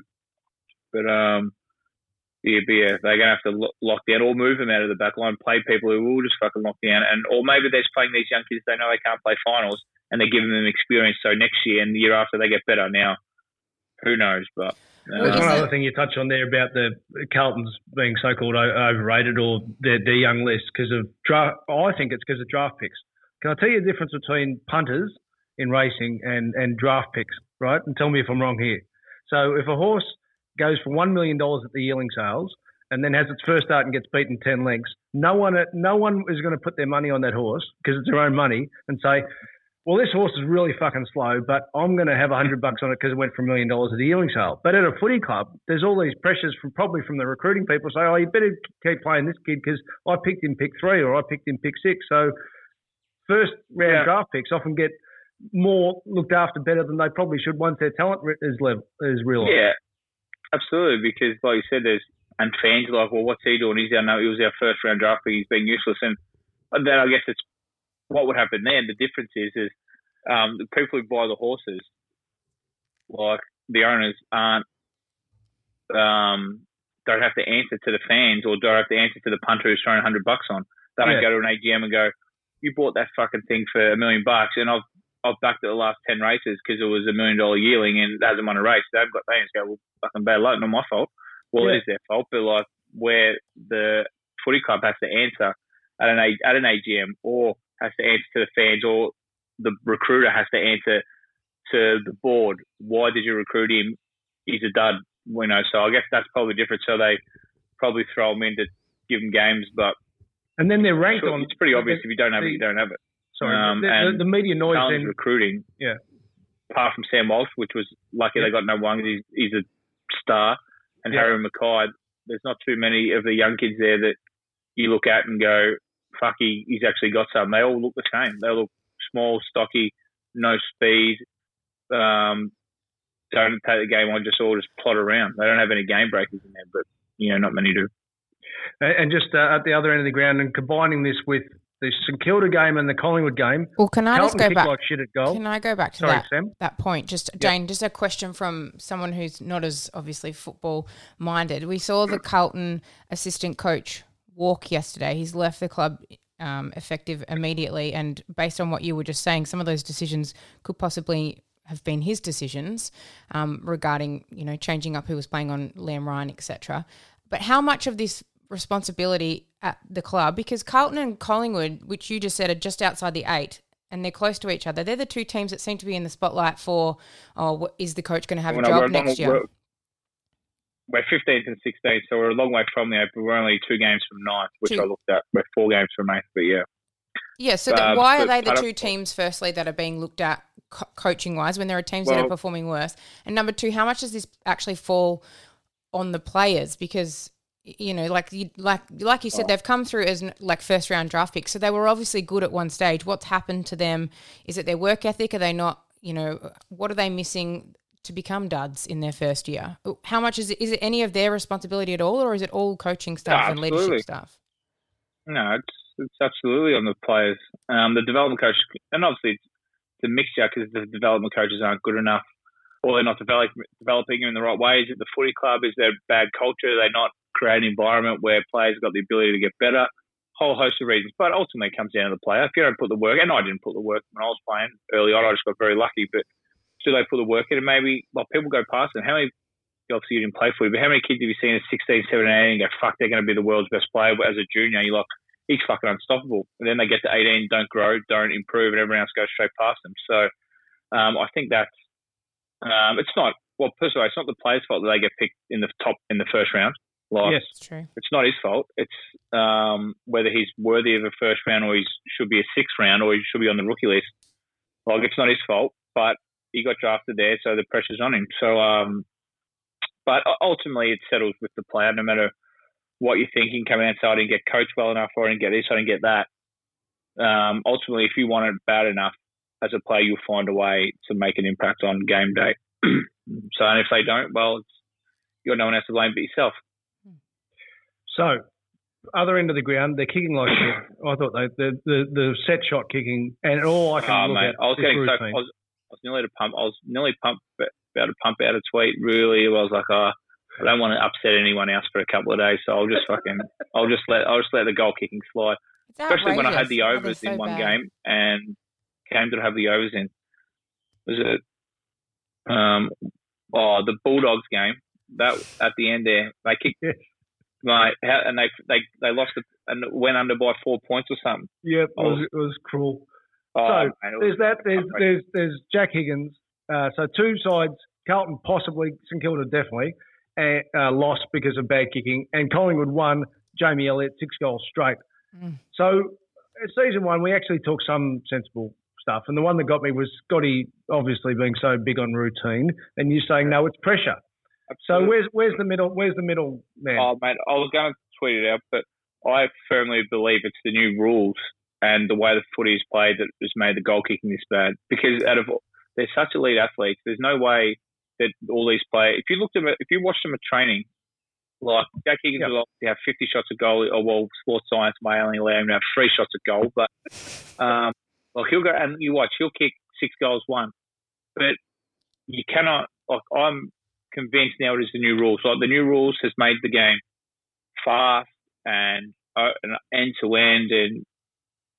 but um, yeah, but yeah, they're gonna have to lock down or move them out of the back line, play people who will just fucking lock down, and or maybe they're just playing these young kids they know they can't play finals, and they're giving them experience. So next year and the year after they get better. Now, who knows? But there's one other thing you touched on there about the Carlton's being so-called overrated or their, their young list because of draft. I think it's because of draft picks. Can I tell you the difference between punters in racing and, and draft picks, right? And tell me if I'm wrong here. So if a horse goes for $1 million at the yearling sales and then has its first start and gets beaten 10 lengths, no one, no one is going to put their money on that horse because it's their own money and say, well, this horse is really fucking slow, but I'm going to have a hundred bucks on it because it went for a million dollars at the yearling sale. But at a footy club, there's all these pressures from probably from the recruiting people say, oh, you better keep playing this kid because I picked him pick three or I picked him pick six. So first round yeah. draft picks often get more looked after better than they probably should once their talent is level is real. Yeah, absolutely. Because like you said, there's and fans are like, well, what's he doing? He's our no, he was our first round draft pick. He's being useless, and then I guess it's what would happen then? The difference is, is um, the people who buy the horses, like the owners, aren't um, don't have to answer to the fans or don't have to answer to the punter who's throwing hundred bucks on. They don't go to an AGM and go, "You bought that fucking thing for a million bucks," and I've I've backed it the last ten races because it was a million dollar yearling and it hasn't won a race. They've got they just go, "Well, fucking bad luck, not my fault." Well, yeah. it is their fault, but like where the footy club has to answer at an at an AGM or has to answer to the fans or the recruiter has to answer to the board. Why did you recruit him? He's a dud. You know, so I guess that's probably different. So they probably throw him in to give him games, but and then they're ranked it's on. It's pretty obvious if you don't have it, you don't have it. Sorry, um, the, the, the, media noise then recruiting. Yeah. Apart from Sam Walsh, which was lucky yeah. they got no one. He's, he's a star, and yeah. Harry McKay. There's not too many of the young kids there that you look at and go, fuck, he, he's actually got some. They all look the same. They look small, stocky, no speed. Um, don't take the game on, just all just plot around. They don't have any game breakers in there, but you know, not many do. And just uh, at the other end of the ground, and combining this with the St Kilda game and the Collingwood game. Well, can I Carlton just go back? Like shit at goal. Can I go back to Sorry, that Sam? that point? Just Jane, just a question from someone who's not as obviously football minded. We saw the Carlton assistant coach walk yesterday. He's left the club um, effective immediately. And based on what you were just saying, some of those decisions could possibly have been his decisions um, regarding, you know, changing up who was playing on Liam Ryan, etc. But how much of this responsibility at the club, because Carlton and Collingwood, which you just said are just outside the eight, and they're close to each other. They're the two teams that seem to be in the spotlight for, oh, is the coach going to have well, a job next year? we're 15th and 16th, so we're a long way from the Open. We're only two games from ninth, which two. I looked at. We're four games from eighth, but yeah. Yeah, so but, um, why are they the two teams, firstly, that are being looked at co- coaching wise when there are teams well, that are performing worse? And number two, how much does this actually fall on the players? Because you know, like you like like you said, oh. they've come through as like first round draft picks, so they were obviously good at one stage. What's happened to them? Is it their work ethic? Are they not? You know, what are they missing to become duds in their first year? How much is it? Is it any of their responsibility at all, or is it all coaching staff and leadership staff? No, it's it's absolutely on the players. Um, the development coach, and obviously it's, it's a mixture because the development coaches aren't good enough, or they're not develop, developing them in the right way. Is it the footy club? Is there bad culture? Are they not create an environment where players got the ability to get better? Whole host of reasons, but ultimately it comes down to the player. If you don't put the work, and I didn't put the work when I was playing early on, I just got very lucky. But do they put the work in? And maybe, well, people go past them. How many, obviously you didn't play for you, but how many kids have you seen at 16, 17, 18 and go, fuck, they're going to be the world's best player as a junior? You're like, he's fucking unstoppable. And then they get to 18, don't grow, don't improve, and everyone else goes straight past them. So um, I think that's, um, it's not, well, personally, it's not the player's fault that they get picked in the top, in the first round. Like, yes, it's true. It's not his fault. It's um, whether he's worthy of a first round or he should be a sixth round or he should be on the rookie list. Like, it's not his fault, but he got drafted there, so the pressure's on him. So, um, but ultimately, it settles with the player. No matter what you're thinking, coming outside and get coached well enough, or I didn't get this, I didn't get that. Um, ultimately, if you want it bad enough, as a player, you'll find a way to make an impact on game day. *clears throat* so, and if they don't, well, it's, you've got no one else to blame but yourself. So, other end of the ground, they're kicking like shit. I thought they, the, the the set shot kicking, and all I can Oh, look mate, at I was is getting so, I routine. was, I was nearly to pump, I was nearly pump, about to pump out a tweet. Really, I was like, oh, I don't want to upset anyone else for a couple of days, so I'll just fucking, *laughs* I'll just let, I'll just let the goal kicking slide. Especially when I had the overs so in one bad. game and came to have the overs in. Was it um oh the Bulldogs game that at the end there they kicked Yes. my and they they they lost it and went under by four points or something. Yeah, it was, it was cruel. Oh, So, man, was- There's that. There's there's there's Jack Higgins. Uh, so two sides. Carlton possibly, St Kilda definitely, and, uh, lost because of bad kicking, and Collingwood won. Jamie Elliott six goals straight. Mm. So uh, season one, we actually took some sensible stuff, and the one that got me was Scotty obviously being so big on routine, and you saying no, it's pressure. So where's where's the middle? Where's the middle man? Oh, mate, I was going to tweet it out, but I firmly believe it's the new rules and the way the footy is played that has made the goal kicking this bad. Because out of they're such elite athletes, there's no way that all these players. If you looked at if you watched them at training, like Jack Higgins Yep. will obviously have 50 shots at goal, or well, sports science may only allow him to have three shots at goal, but um, well, he'll go and you watch, he'll kick six goals one, but you cannot. Like I'm convinced now it is the new rules. Like the new rules has made the game fast and uh, end to end, and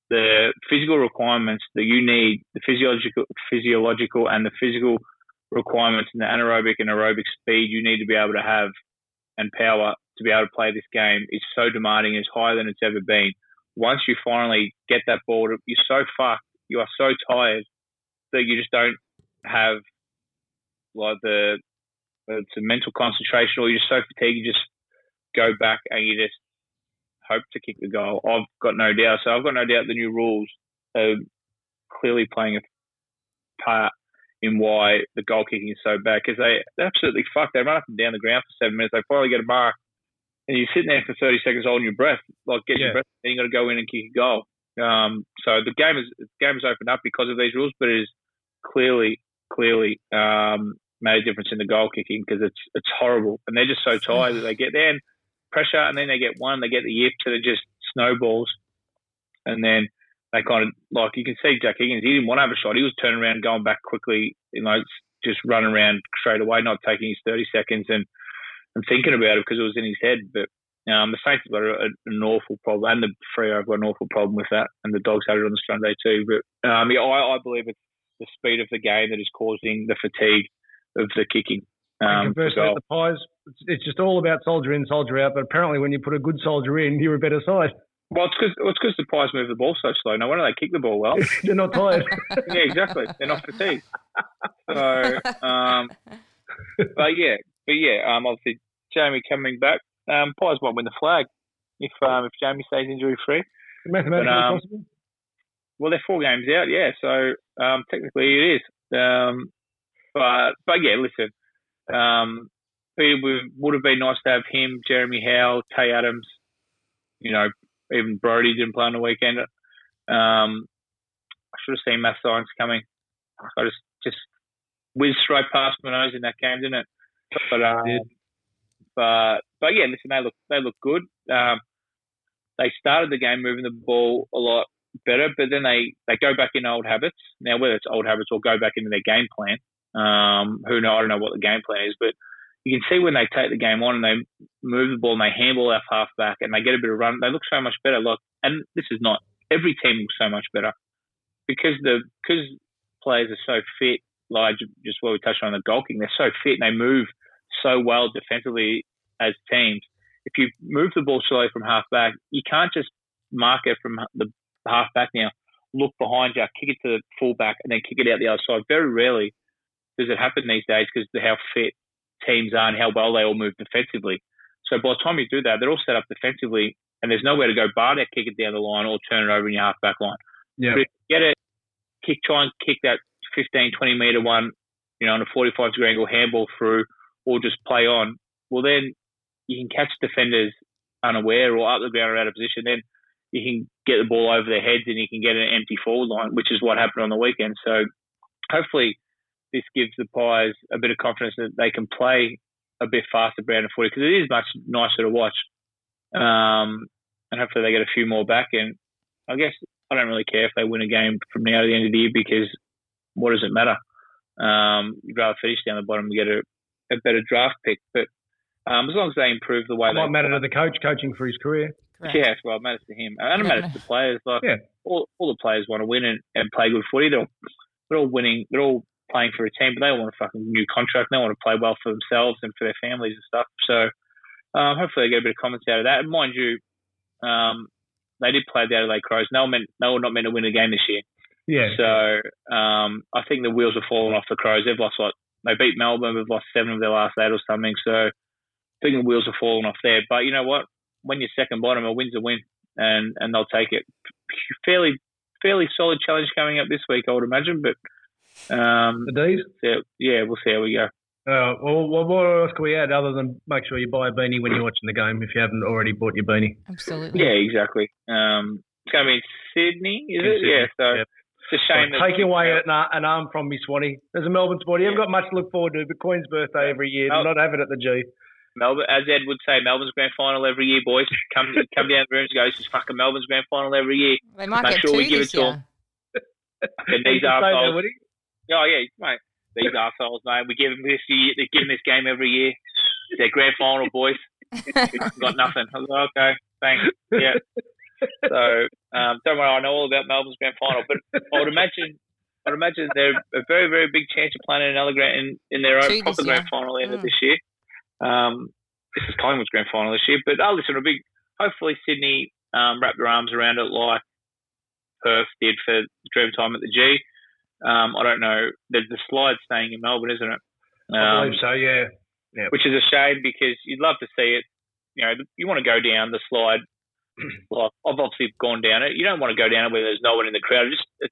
the physical requirements that you need, the physiological, physiological, and the physical requirements and the anaerobic and aerobic speed you need to be able to have and power to be able to play this game is so demanding, it's higher than it's ever been. Once you finally get that ball, you're so fucked, you are so tired that you just don't have like the it's a mental concentration, or you're just so fatigued, you just go back and you just hope to kick the goal. I've got no doubt. So I've got no doubt the new rules are clearly playing a part in why the goal kicking is so bad because they they're absolutely fuck. They run up and down the ground for seven minutes. They finally get a mark, and you're sitting there for 30 seconds holding your breath, like getting Yeah. your breath. Then you got to go in and kick a goal. Um, so the game is the game is opened up because of these rules, but it is clearly clearly um, made a difference in the goal kicking because it's it's horrible, and they're just so tired that they get there and pressure, and then they get one, they get the yips, and it just snowballs, and then they kind of like you can see Jack Higgins. He didn't want to have a shot. He was turning around, going back quickly, you know, just running around straight away, not taking his thirty seconds and and thinking about it because it was in his head. But um, the Saints have got a, an awful problem, and the Freo have got an awful problem with that, and the Dogs had it on the Sunday too. But um, yeah, I, I believe it's the speed of the game that is causing the fatigue of the kicking. Um, goal. the Pies, it's, it's just all about soldier in, soldier out. But apparently, when you put a good soldier in, you're a better side. Well, it's because it's because the Pies move the ball so slow. No wonder they kick the ball well. *laughs* They're not tired. *laughs* yeah, exactly. They're not fatigued. So, um, but yeah, but yeah, um, obviously Jamie coming back. Um, Pies might win the flag if um, if Jamie stays injury free. Mathematically But, um, possible. Well, they're four games out, yeah. So um, technically it is. Um, but but yeah, listen. Um, it would- have been nice to have him, Jeremy Howe, Tay Adams. You know, even Brody didn't play on the weekend. Um, I should have seen Matt Science coming. I just just whizzed straight past my nose in that game, didn't it? But um, but but yeah, listen, they look they look good. Um, they started the game moving the ball a lot better, but then they, they go back in old habits. Now, whether it's old habits or go back into their game plan, um, who know? I don't know what the game plan is, but you can see when they take the game on and they move the ball and they handball off half back and they get a bit of run, they look so much better. Look, and this is not every team looks so much better because the because players are so fit. Like just what we touched on the goal kicking, they're so fit and they move so well defensively as teams. If you move the ball slowly from half back, you can't just mark it from the half back now, look behind you, kick it to the full back, and then kick it out the other side. Very rarely does it happen these days because of how fit teams are and how well they all move defensively. So by the time you do that, they're all set up defensively, and there's nowhere to go bar that kick it down the line or turn it over in your half back line. Yeah. But if you get it, kick, try and kick that 15, 20 meter one, you know, on a 45 degree angle handball through, or just play on. Well, then you can catch defenders unaware or up the ground or out of position. Then you can get the ball over their heads and you can get an empty forward line, which is what happened on the weekend. So hopefully this gives the Pies a bit of confidence that they can play a bit faster brand of footy because it is much nicer to watch. Um, and hopefully they get a few more back. And I guess I don't really care if they win a game from now to the end of the year because what does it matter? Um, you'd rather finish down the bottom and get a, a better draft pick. But um, as long as they improve the way it they might matter to the coach coaching for his career. Correct. yeah, well, it matters to him, and it matters to the players. Like Yeah. all, all the players want to win and, and play good footy. They're all, they're all winning. They're all playing for a team, but they all want a fucking new contract. They want to play well for themselves and for their families and stuff. So um, hopefully they get a bit of comments out of that. And mind you, um, they did play the Adelaide Crows. No, were, meant, they were not meant to win a game this year. Yeah. So um, I think the wheels are falling off the Crows. They've lost like they beat Melbourne. They've lost seven of their last eight or something. So I think the wheels are falling off there. But you know what? When you're second bottom, a win's a win, and and they'll take it. Fairly fairly solid challenge coming up this week, I would imagine. But um, the D's. so, yeah, we'll see how we go. Uh, well, what what else can we add other than make sure you buy a beanie when you're watching the game if you haven't already bought your beanie? Absolutely. Yeah, exactly. Um, it's going to be in Sydney, is In it? Sydney, Yeah. So yep. it's a shame. Well, taking away an, an arm from me, Swanee. There's a Melbourne sport. You haven't got much to look forward to, but Queen's birthday every year. Oh. Not have it at the G. Melbourne, as Ed would say, Melbourne's grand final every year, boys. Come come down to the rooms and go, this is fucking Melbourne's grand final every year. They might Make get sure two we give this it to 'em. year. And these He'd Oh, yeah, mate. These arseholes, mate. We give them this year. They give them this game every year. It's their grand final, *laughs* boys. Got nothing. I was like, okay, thanks. Yeah. So um, don't worry, I know all about Melbourne's grand final, but I would imagine, I'd imagine they're a very, very big chance of playing another grand in, in their own proper grand final end of Mm. this year. Um, this is Collingwood's grand final this year, but oh, listen, a big. Hopefully, Sydney um, wrap their arms around it like Perth did for Dreamtime at the G. Um, I don't know. There's the slide staying in Melbourne, isn't it? I Um, believe so. Yeah. which is a shame because you'd love to see it. You know, you want to go down the slide. *clears throat* Like I've obviously gone down it. You don't want to go down it where there's no one in the crowd. It just it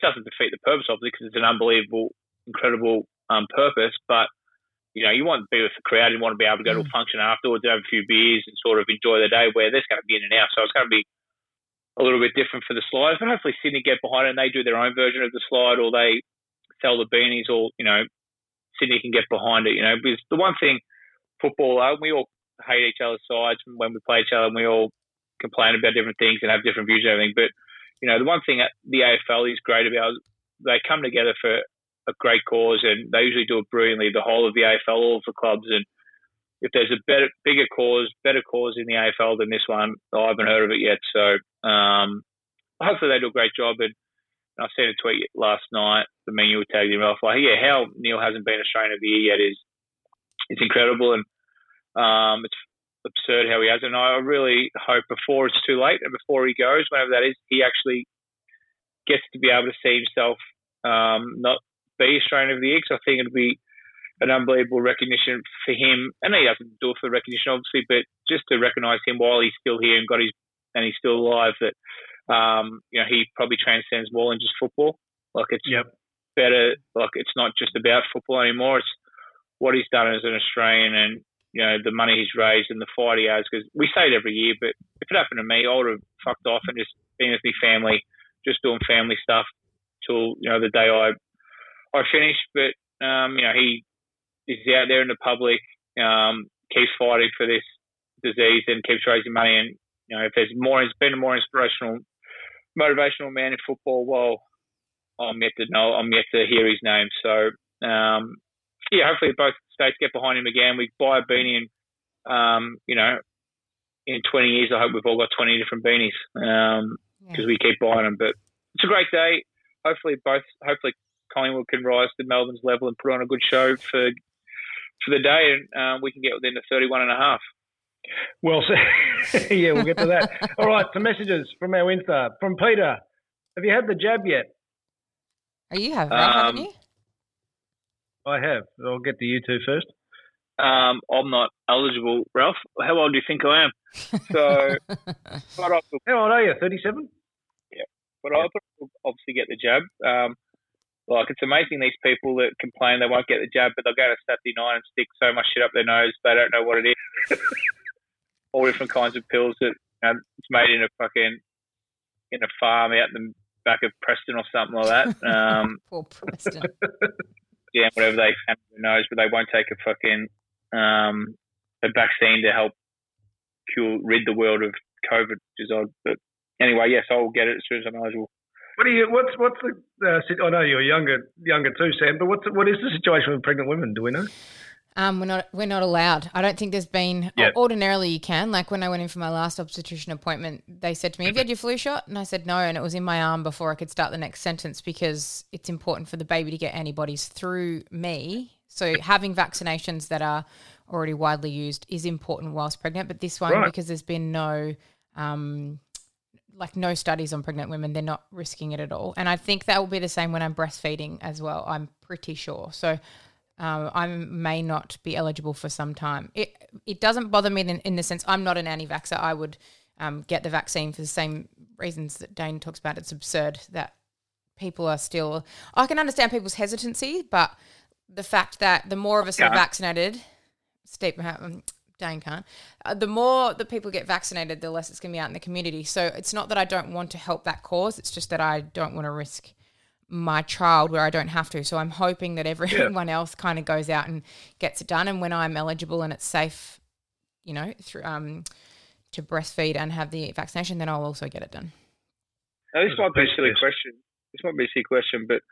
doesn't defeat the purpose of it because it's an unbelievable, incredible um, purpose. But you know, you want to be with the crowd. You want to be able to go to a function afterwards, have a few beers, and sort of enjoy the day where there's going to be in and out. So it's going to be a little bit different for the slides. But hopefully Sydney get behind it and they do their own version of the slide, or they sell the beanies, or you know, Sydney can get behind it, you know, because the one thing football, uh, we all hate each other's sides when we play each other and we all complain about different things and have different views and everything. But, you know, the one thing that the AFL is great about, they come together for a great cause and they usually do it brilliantly, the whole of the AFL, all of the clubs. And if there's a better, bigger cause, better cause in the AFL than this one, I haven't heard of it yet. So um, hopefully they do a great job. And I seen a tweet last night. The menu tagged him off. Like, yeah, how Neil hasn't been Australian of the Year yet is it's incredible, and um, it's absurd how he has. And I really hope before it's too late and before he goes, whenever that is, he actually gets to be able to see himself um, not be Australian of the Year. I think it'd be an unbelievable recognition for him. And he doesn't do it for recognition, obviously, but just to recognise him while he's still here and got his and he's still alive. That um, you know he probably transcends more than just football. Like it's Yep. better. Like it's not just about football anymore. It's what he's done as an Australian and you know the money he's raised and the fight he has. Because we say it every year, but if it happened to me, I would have fucked off and just been with my family, just doing family stuff till you know the day I I finish. But um, you know he is out there in the public, um, keeps fighting for this disease and keeps raising money. And you know if there's more, it's been a more inspirational, motivational man in football. Well, I'm yet to know. I'm yet to hear his name. So um, yeah, hopefully both states get behind him again. We buy a beanie, and um, you know, in 20 years, I hope we've all got 20 different beanies because we keep buying them. But it's a great day. Hopefully, both. Hopefully, Collingwood can rise to Melbourne's level and put on a good show for for the day, and um, we can get within the 31 and a half. Well, so, *laughs* yeah, we'll get to that. *laughs* All right, some messages from our Insta. From Peter. Have you had the jab yet? Are you have, right, haven't Um, you? I have. I'll get to you two first. Um, I'm not eligible, Ralph. How old do you think I am? So, *laughs* but I, How old are you? 37? Yeah, but I will obviously get the jab. Um, like it's amazing these people that complain they won't get the jab, but they'll go to Saturday night and stick so much shit up their nose they don't know what it is. *laughs* All different kinds of pills that know, it's made in a fucking in a farm out in the back of Preston or something like that. *laughs* Um, Poor Preston. *laughs* yeah, whatever they can, their nose, but they won't take a fucking um, a vaccine to help cure rid the world of COVID, which is odd. But anyway, yes, I will get it as soon as I'm eligible. What do you? What's what's the? Uh, I know you're younger younger too, Sam. But what's what is the situation with pregnant women? Do we know? Um, we're not we're not allowed. I don't think there's been. Yeah. Ordinarily, you can. Like when I went in for my last obstetrician appointment, they said to me, "Have you had your flu shot?" And I said no, and it was in my arm before I could start the next sentence because it's important for the baby to get antibodies through me. So having vaccinations that are already widely used is important whilst pregnant. But this one, Right. because there's been no um, like no studies on pregnant women, they're not risking it at all. And I think that will be the same when I'm breastfeeding as well. I'm pretty sure. So um, I may not be eligible for some time. It it doesn't bother me in, in the sense I'm not an anti-vaxxer. I would um, get the vaccine for the same reasons that Dane talks about. It's absurd that people are still. I can understand people's hesitancy, but the fact that the more of us are vaccinated, Steve, um, Dane can't. Uh, the more that people get vaccinated, the less it's going to be out in the community. So it's not that I don't want to help that cause. It's just that I don't want to risk my child where I don't have to. So I'm hoping that everyone *laughs* else kind of goes out and gets it done. And when I'm eligible and it's safe, you know, through um, to breastfeed and have the vaccination, then I'll also get it done. Now, this might be a silly question. This might be a silly question, but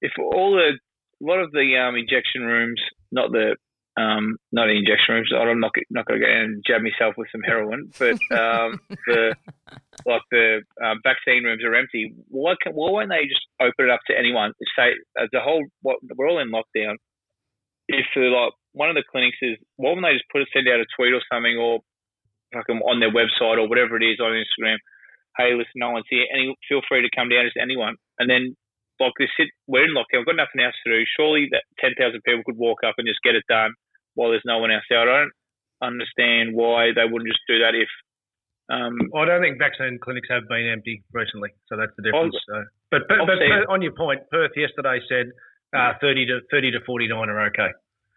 if all the a lot of the um, injection rooms, not the um, not the injection rooms, I'm not not going to go and jab myself with some heroin, but um, the like the um, vaccine rooms are empty. Why can, why won't they just open it up to anyone? Say as a whole, what we're all in lockdown. If uh, like one of the clinics is, why won't they just put it send out a tweet or something or fucking on their website or whatever it is on Instagram? hey, listen, no one's here. Any, feel free to come down, just anyone. And then, like, this sit, we're in lockdown. We've got nothing else to do. Surely that 10,000 people could walk up and just get it done while there's no one else there. I don't understand why they wouldn't just do that if. Um, I don't think vaccine clinics have been empty recently, so that's the difference. So, but but, but on your point, Perth yesterday said uh, thirty to thirty to forty nine are okay.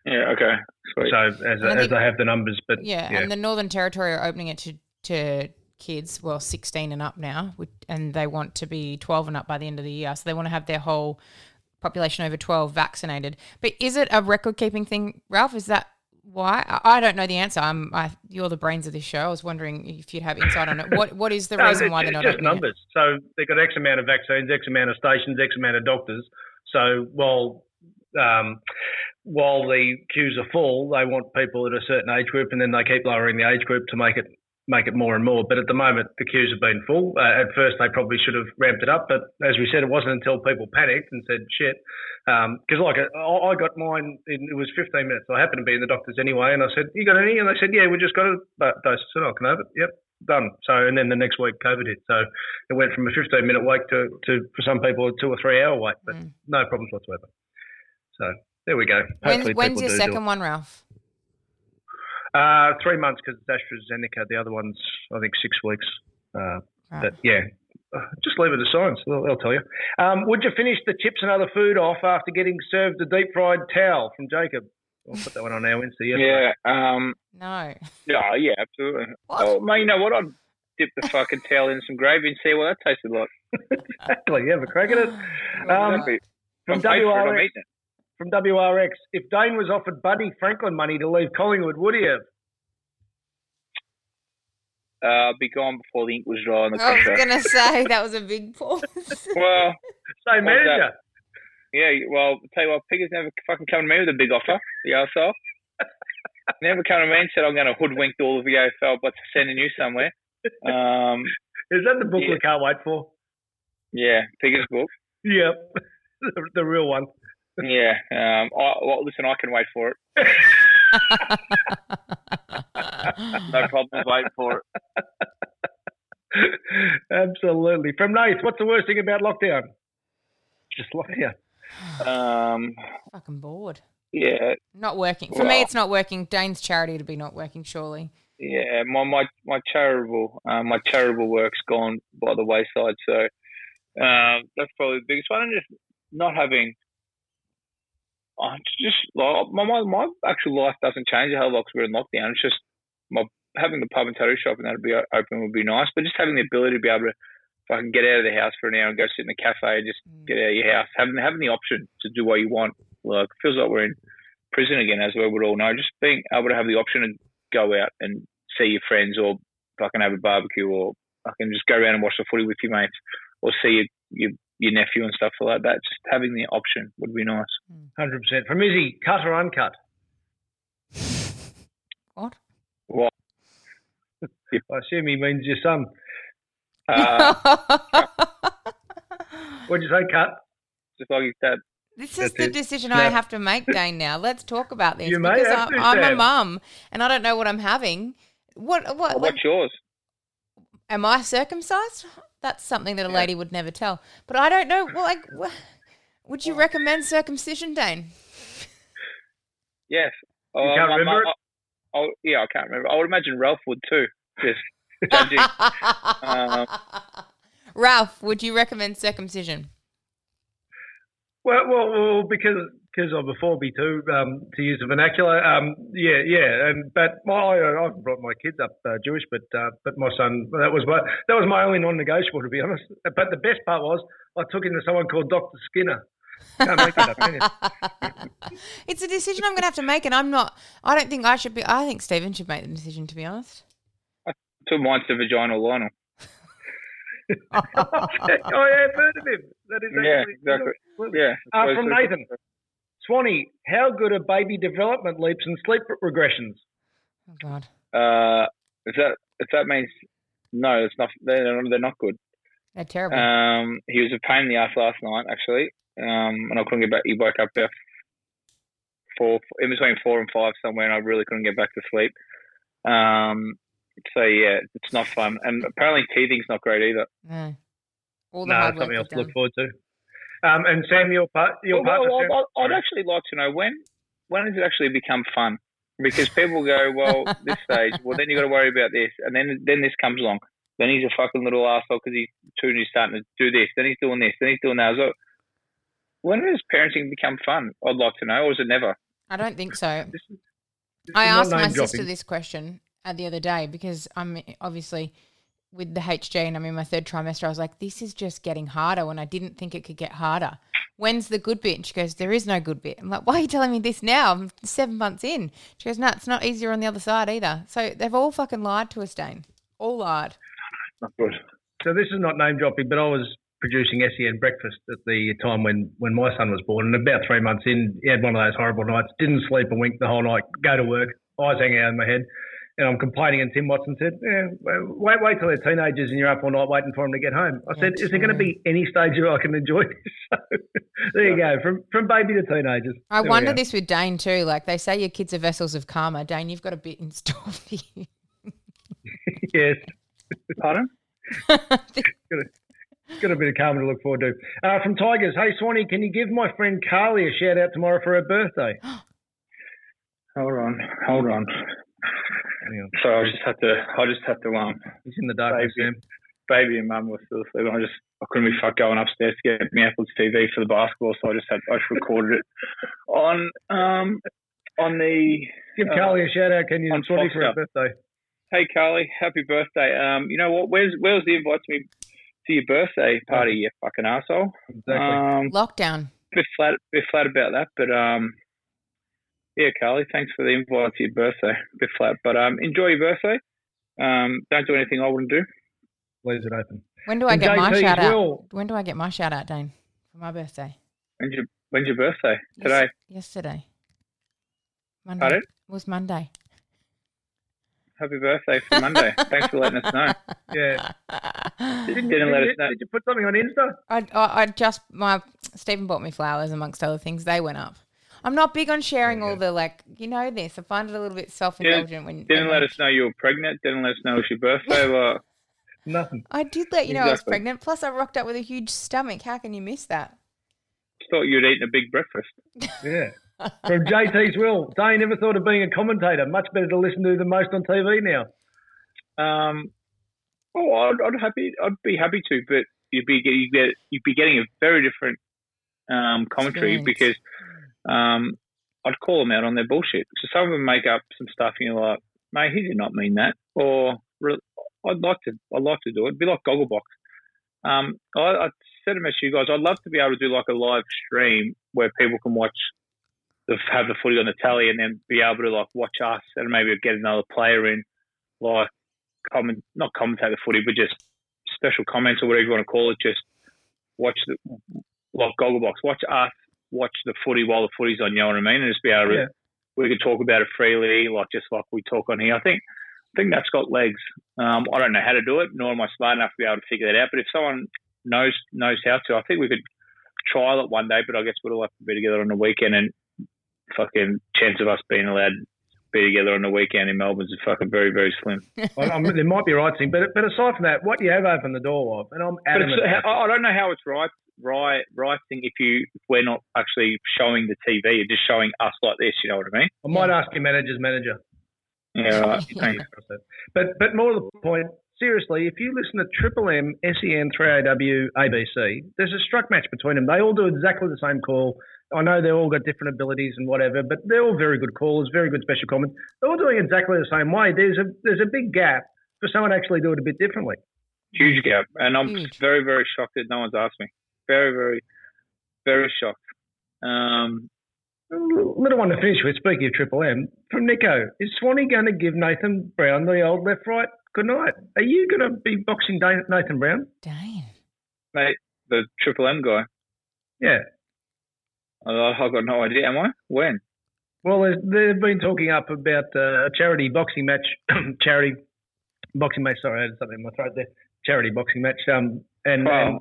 yeah, okay. Sweet. So as And as think- they have the numbers, but Yeah, and the Northern Territory are opening it to to kids, well, 16 and up now, and they want to be 12 and up by the end of the year. So they want to have their whole population over 12 vaccinated. But is it a record keeping thing, Ralph? Is that why? I don't know the answer. I'm I, you're the brains of this show. I was wondering if you'd have insight on it. What what is the No, reason why they're not it's just opening it? numbers. So they've got X amount of vaccines, X amount of stations, X amount of doctors. So while um, while the queues are full, they want people at a certain age group, and then they keep lowering the age group to make it make it more and more. But at the moment, the queues have been full. Uh, at first, they probably should have ramped it up, but as we said, it wasn't until people panicked and said shit. Um, because like uh, I, I got mine, in, it was 15 minutes. I happened to be in the doctor's anyway, and I said, "You got any?" And they said, "Yeah, we just got a dose." I said, "I can I have it." Yep, done. So and then the next week, COVID hit. So it went from a 15 minute wait to, to for some people a two or three hour wait, but mm. no problems whatsoever. So there we go. When's, Hopefully when's people your do do it. second one, Ralph? Uh, three months because it's AstraZeneca. The other one's I think six weeks. Uh, Right. But yeah, Uh, just leave it to science. They'll, they'll tell you. Um, would you finish the chips and other food off after getting served a deep fried towel from Jacob? I'll put that one on our Insta. Yesterday. yeah, um, No. yeah, yeah, absolutely. What? Oh, mate, you know what? I'd dip the fucking *laughs* towel in some gravy and see what that tasted like. exactly. You have a crack at it. Um, Exactly. from I'm paid for it, I'm WRX, it. From WRX, if Dane was offered Buddy Franklin money to leave Collingwood, would he have? Uh, be gone before the ink was dry on the I was going to say *laughs* that was a big pause. Well, Same What's manager. yeah, well, tell you what, Piggers never fucking come to me with a big offer, the arsehole. *laughs* never come to me and said, I'm going to hoodwink all of the AFL by sending you somewhere. Um, *laughs* Is that the book Yeah. we can't wait for? yeah, Piggers book. Yep. the, the real one. Yeah. Um, I, well, listen, I can wait for it. No problem waiting for it. Absolutely. From Nath, what's the worst thing about lockdown? Just lockdown. Um, Fucking bored. yeah, Not working. For me, it's not working. Dane's charity to be not working, surely. yeah. My my my charitable um, my charitable work's gone by the wayside. So um, that's probably the biggest one. And just not having. I just like my, my my actual life doesn't change a hell of a lot 'cause we're in lockdown. It's just my having the pub and tattoo shop and that'd be uh, open would be nice. But just having the ability to be able to fucking get out of the house for an hour and go sit in the cafe and just mm. get out of your house, having having the option to do what you want. Like it feels like we're in prison again, as we would all know. Just being able to have the option to go out and see your friends or fucking have a barbecue or fucking just go around and watch the footy with your mates or see your your, your nephew and stuff like that. Just having the option would be nice. Hundred percent. From Izzy, cut or uncut? What? What? *laughs* I assume he means your son. Uh, *laughs* *laughs* What'd you say? Cut. just like his dad. This is That's the it. decision No. I have to make, Dane. Now let's talk about this You may because have I'm, to, I'm a Sam. mum and I don't know what I'm having. What? What? Well, like, what's yours? am I circumcised? That's something that a lady would never tell. But I don't know. Well, like, wha- would you recommend circumcision, Dane? Yes. You Oh, can't my- remember my- it? Oh, yeah, I can't remember. I would imagine Ralph would too. Just *laughs* judging. Um, Ralph, would you recommend circumcision? Well, well, well because because I'm a 4B2, um, to use the vernacular. Um, yeah, yeah. And but my I, I've brought my kids up uh, Jewish, but uh, but my son that was my that was my only non-negotiable to be honest. But the best part was I took him to someone called Doctor Skinner. Can't make it up, *laughs* it's a decision I'm going to have to make, and I'm not. I don't think I should be. I think Stephen should make the decision. To be honest. to mine's the vaginal Lionel. oh, yeah, I've heard of him. That is Yeah, exactly. Yeah. Uh, from Nathan. Swanee, how good are baby development leaps and sleep regressions? Oh God. Uh, if that if that means no, it's not. They're, they're not good. They're terrible. Um, he was a pain in the ass last night, actually. Um, and I couldn't get back. He woke up about four, in between four and five somewhere, and I really couldn't get back to sleep. Um, so yeah, it's not fun. And apparently teething's not great either. no. All the No, hard something else to look forward to. Um, and Sam, your part, your Well, partner. well, I'd, I'd actually like to know when when does it actually become fun? Because people go, well, *laughs* this stage, well, then you got to worry about this, and then then this comes along. Then he's a fucking little asshole because he's two and he's starting to do this. Then he's doing this. Then he's doing that. So when does parenting become fun? I'd like to know, or is it never? I don't think so. This is- this I asked my name sister this question uh, the other day because I'm obviously with the HJ and I'm in my third trimester. I was like, this is just getting harder when I didn't think it could get harder. When's the good bit? And she goes, there is no good bit. I'm like, why are you telling me this now? I'm seven months in. She goes, no, it's not easier on the other side either. So they've all fucking lied to us, Dane. All lied. Not good. So this is not name dropping, but I was producing SEN breakfast at the time when, when my son was born, and about three months in, he had one of those horrible nights. Didn't sleep a wink the whole night. Go to work, eyes hanging out of my head, and I'm complaining. And Tim Watson said, yeah, "Wait, wait till they're teenagers and you're up all night waiting for them to get home." I said, "Is there going to be any stage where I can enjoy this?" *laughs* So there you go, from from baby to teenagers. I There wonder this with Dane too. Like they say your kids are vessels of karma. Dane, you've got a bit in store for you. *laughs* yes. Pardon? *laughs* Got a bit of karma to look forward to. Uh, from Tigers, hey Swanee, can you give my friend Carly a shout out tomorrow for her birthday? *gasps* Hold on, hold on. Hang. So I just had to, I just had to, um, He's in the darkness, Baby. Baby and mum were still asleep. I just, I couldn't be fucked going upstairs to get me Apple's TV for the basketball, so I just had, I just recorded it on, um, on the. Give Uh, Carly a shout out, can you, on Swanee, for her Foxtel. birthday? Hey Carly, happy birthday. Um, you know what? Where's, where's the invite to me to your birthday party? You fucking asshole. Exactly. Um, Lockdown. bit flat, bit flat about that, but um, yeah, Carly, thanks for the invite to your birthday. Bit flat, but um, enjoy your birthday. Um, don't do anything I wouldn't do. Leaves it open. When do I And get my JT's shout out? will. When do I get my shout out, Dane? For my birthday? When's your, when's your birthday? Yes- Today. yesterday. Monday. Pardon? It was Monday. Happy birthday for Monday. *laughs* thanks for letting us know. Yeah. *laughs* Didn't, didn't let us know. did you put something on Insta? I, I, I just my Stephen bought me flowers amongst other things. They went up. I'm not big on sharing all the like you know this. I find it a little bit self indulgent when Didn't let us know you were pregnant. Didn't let us know it was your birthday. *laughs* Well, Nothing. I did let you know I was pregnant. Plus, I rocked up with a huge stomach. How can you miss that? just thought you'd eaten a big breakfast. *laughs* Yeah. From JT's will. Dane never thought of being a commentator. Much better to listen to than most on TV now. Um, oh, I'd, I'd happy. I'd be happy to, but you'd be you'd, get, you'd be getting a very different um, commentary Experience. because um, I'd call them out on their bullshit. So some of them make up some stuff, and you're like, mate, he did not mean that. Or I'd like to, I'd like to do it. It'd be like Gogglebox. Um, I, I said to message you guys, I'd love to be able to do like a live stream where people can watch, the, have the footy on the telly, and then be able to like watch us and maybe get another player in, like comment, not commentate the footy, but just special comments or whatever you want to call it. Just watch the like Gogglebox, watch us watch the footy while the footy's on. You know what I mean? And just be able to, Yeah. we could talk about it freely, like just like we talk on here. I think, I think that's got legs. Um, I don't know how to do it, nor am I smart enough to be able to figure that out. But if someone knows knows how to, I think we could trial it one day. But I guess we'll all have to be together on the weekend, and fucking chance of us being allowed to be together on the weekend in Melbourne is fucking very very slim. *laughs* There might be right thing, but but aside from that, what you have opened the door of, and I'm adamant. I I don't know how it's right, right, right thing if you if we're not actually showing the TV, you're just showing us like this. You know what I mean? I might ask your manager's manager. Yeah, right. *laughs* Thanks. But but more to the point, seriously, if you listen to Triple M, SEN, 3AW, ABC, there's a struck match between them. They all do exactly the same call. I know they've all got different abilities and whatever, but they're all very good callers, very good special comments. They're all doing exactly the same way. There's a there's a big gap for someone to actually do it a bit differently. Huge gap, and I'm Huge. very, very shocked that no one's asked me. Very, very, very shocked. Um, Little one to finish with, speaking of Triple M, from Nico, is Swanee going to give Nathan Brown the old left right good night? Are you going to be boxing Nathan Brown? Dang. mate, the Triple M guy. Yeah. I- I've got no idea. Am I? When? Well, they've been talking up about uh, a charity boxing match, *clears throat* charity boxing match. Sorry, I had something in my throat there. Charity boxing match. Um, and, and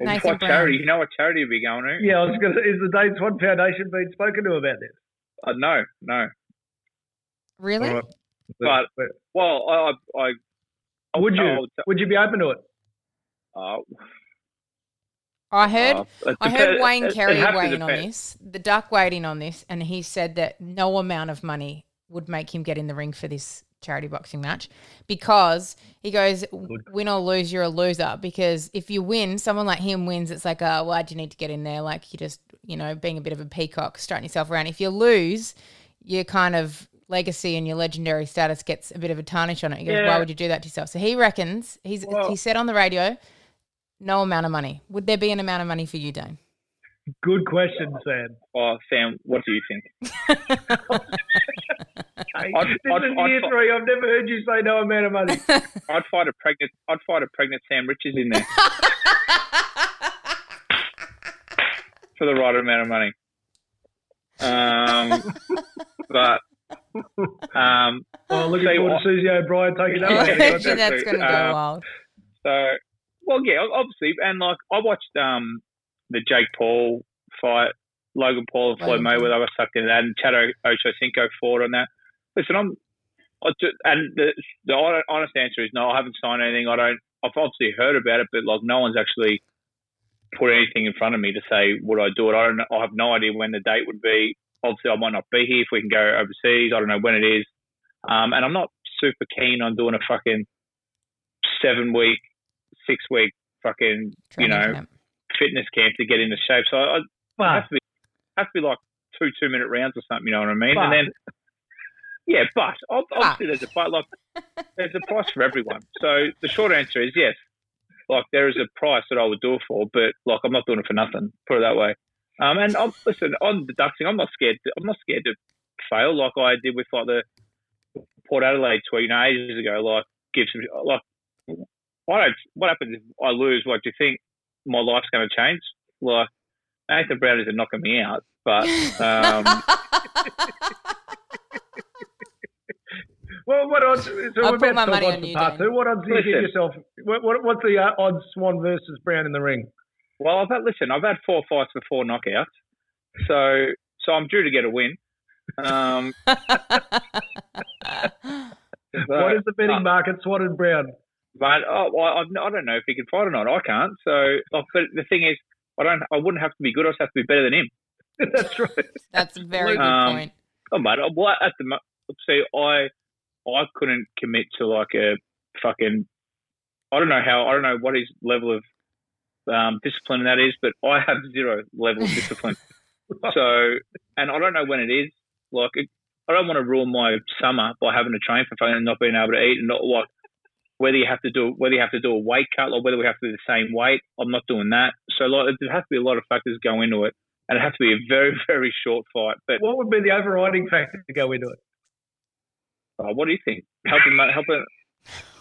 Well, Nathan what Brown. charity? You know what charity will be going to? yeah, I was going to. Is the Dane Swan Foundation being spoken to about this? Uh, no, no. Really? All right. But- But Well, I, I, I would you? I would- Would you be open to it? uh, I heard uh, I heard Wayne it- it Carey has to on this, the duck weighed in on this, and he said that no amount of money would make him get in the ring for this charity boxing match because he goes, win or lose, you're a loser. Because if you win, someone like him wins, it's like, oh, why'd you need to get in there? Like you're just, you know, being a bit of a peacock, strutting yourself around. If you lose, your kind of legacy and your legendary status gets a bit of a tarnish on it. He goes, why would you do that to yourself? So he reckons, he's Well- he said on the radio, no amount of money. Would there be an amount of money for you, Dane? Good question, Sam. Oh, Sam, what do you think? *laughs* Hey, I'd- this I'd- is I'd year fi- three. I've never heard you say no amount of money. *laughs* I'd fight a pregnant. I'd fight a pregnant Sam Richards in there *laughs* for the right amount of money. Um, but um, oh, looking Say forward what? to Susie O'Brien taking I that. Yeah, one. reckon exactly. that's going to go Um, wild. So, well, yeah, obviously, and like I watched um the Jake Paul fight, Logan Paul and Floyd Mayweather. I was sucked into that, and Chad Ochocinco fought on that. Listen, I'm, I ju- and the, the honest answer is no. I haven't signed anything. I don't. I've obviously heard about it, but like no one's actually put anything in front of me to say would I do it. I don't. I have no idea when the date would be. Obviously, I might not be here if we can go overseas. I don't know when it is, um, and I'm not super keen on doing a fucking seven week, six week fucking you know camp. Fitness camp to get into shape. So I, But have to be have to be like two two minute rounds or something. You know what I mean? But- and then yeah, but ob- obviously there's a but like there's a price for everyone. So the short answer is yes. Like there is a price that I would do it for, but like I'm not doing it for nothing. Put it that way. Um, and I'm, listen on the ducking, I'm not scared. To, I'm not scared to fail like I did with like the Port Adelaide tour, you know, ages ago. Like give some like I don't. What happens if I lose? Like, do you think my life's going to change? Like Nathan Brown isn't knocking me out, but *laughs* um, well, what odds? So I'll we're put about my to talk money odds on for you, part Dane. two. What odds do you give Listen. yourself? What, what, what's the uh, odds Swan versus Brown in the ring? well, I've had listen. I've had four fights for four knockouts, so so I'm due to get a win. Um, *laughs* what is the betting uh, market, Swan and Brown? But oh, well, I, I don't know if he can fight or not. I can't. So, but the thing is, I don't. I wouldn't have to be good. I just have to be better than him. *laughs* That's right. That's a very good Um, point. Oh, mate. Well, at the see, I I couldn't commit to like a fucking. I don't know how. I don't know what his level of um, discipline that is, but I have zero level of discipline. *laughs* so, and I don't know when it is. Like, it, I don't want to ruin my summer by having to train for fun and not being able to eat and not what whether you have to do whether you have to do a weight cut or whether we have to do the same weight. I'm not doing that. So like there has to be a lot of factors go into it, and it has to be a very *laughs* very short fight. But what would be the overriding factor to go into it? Uh, what do you think? Helping helping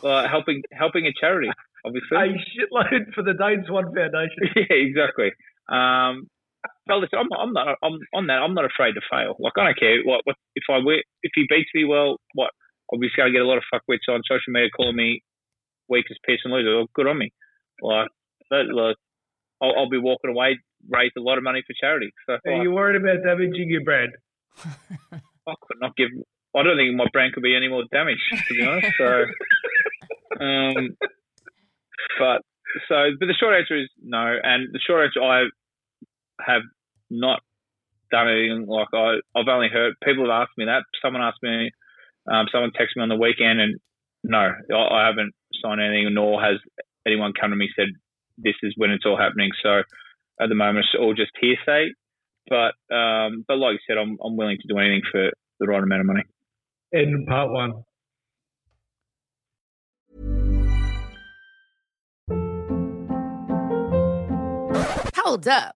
uh, helping helping a charity, obviously. A shitload for the Dane Swan Foundation. *laughs* yeah, exactly. Um, well, listen, I'm, I'm not. I'm on that. I'm not afraid to fail. Like I don't care what, what if I if he beats me. Well, what? Obviously, I get a lot of fuckwits on social media calling me weak as piss and loser. Well, good on me. Like, that, like I'll, I'll, be walking away, raise a lot of money for charity. So, Are like, you worried about damaging your brand? *laughs* I could not give. I don't think my brand could be any more damaged, to be honest. So, *laughs* um, but so, but the short answer is no. And the short answer, I have not done anything like I, I've only heard people have asked me that. Someone asked me, um, someone texted me on the weekend, and no, I, I haven't signed anything, nor has anyone come to me said this is when it's all happening. So at the moment, it's all just hearsay. But um, but like you said, I'm I'm willing to do anything for the right amount of money. In part one. Hold up.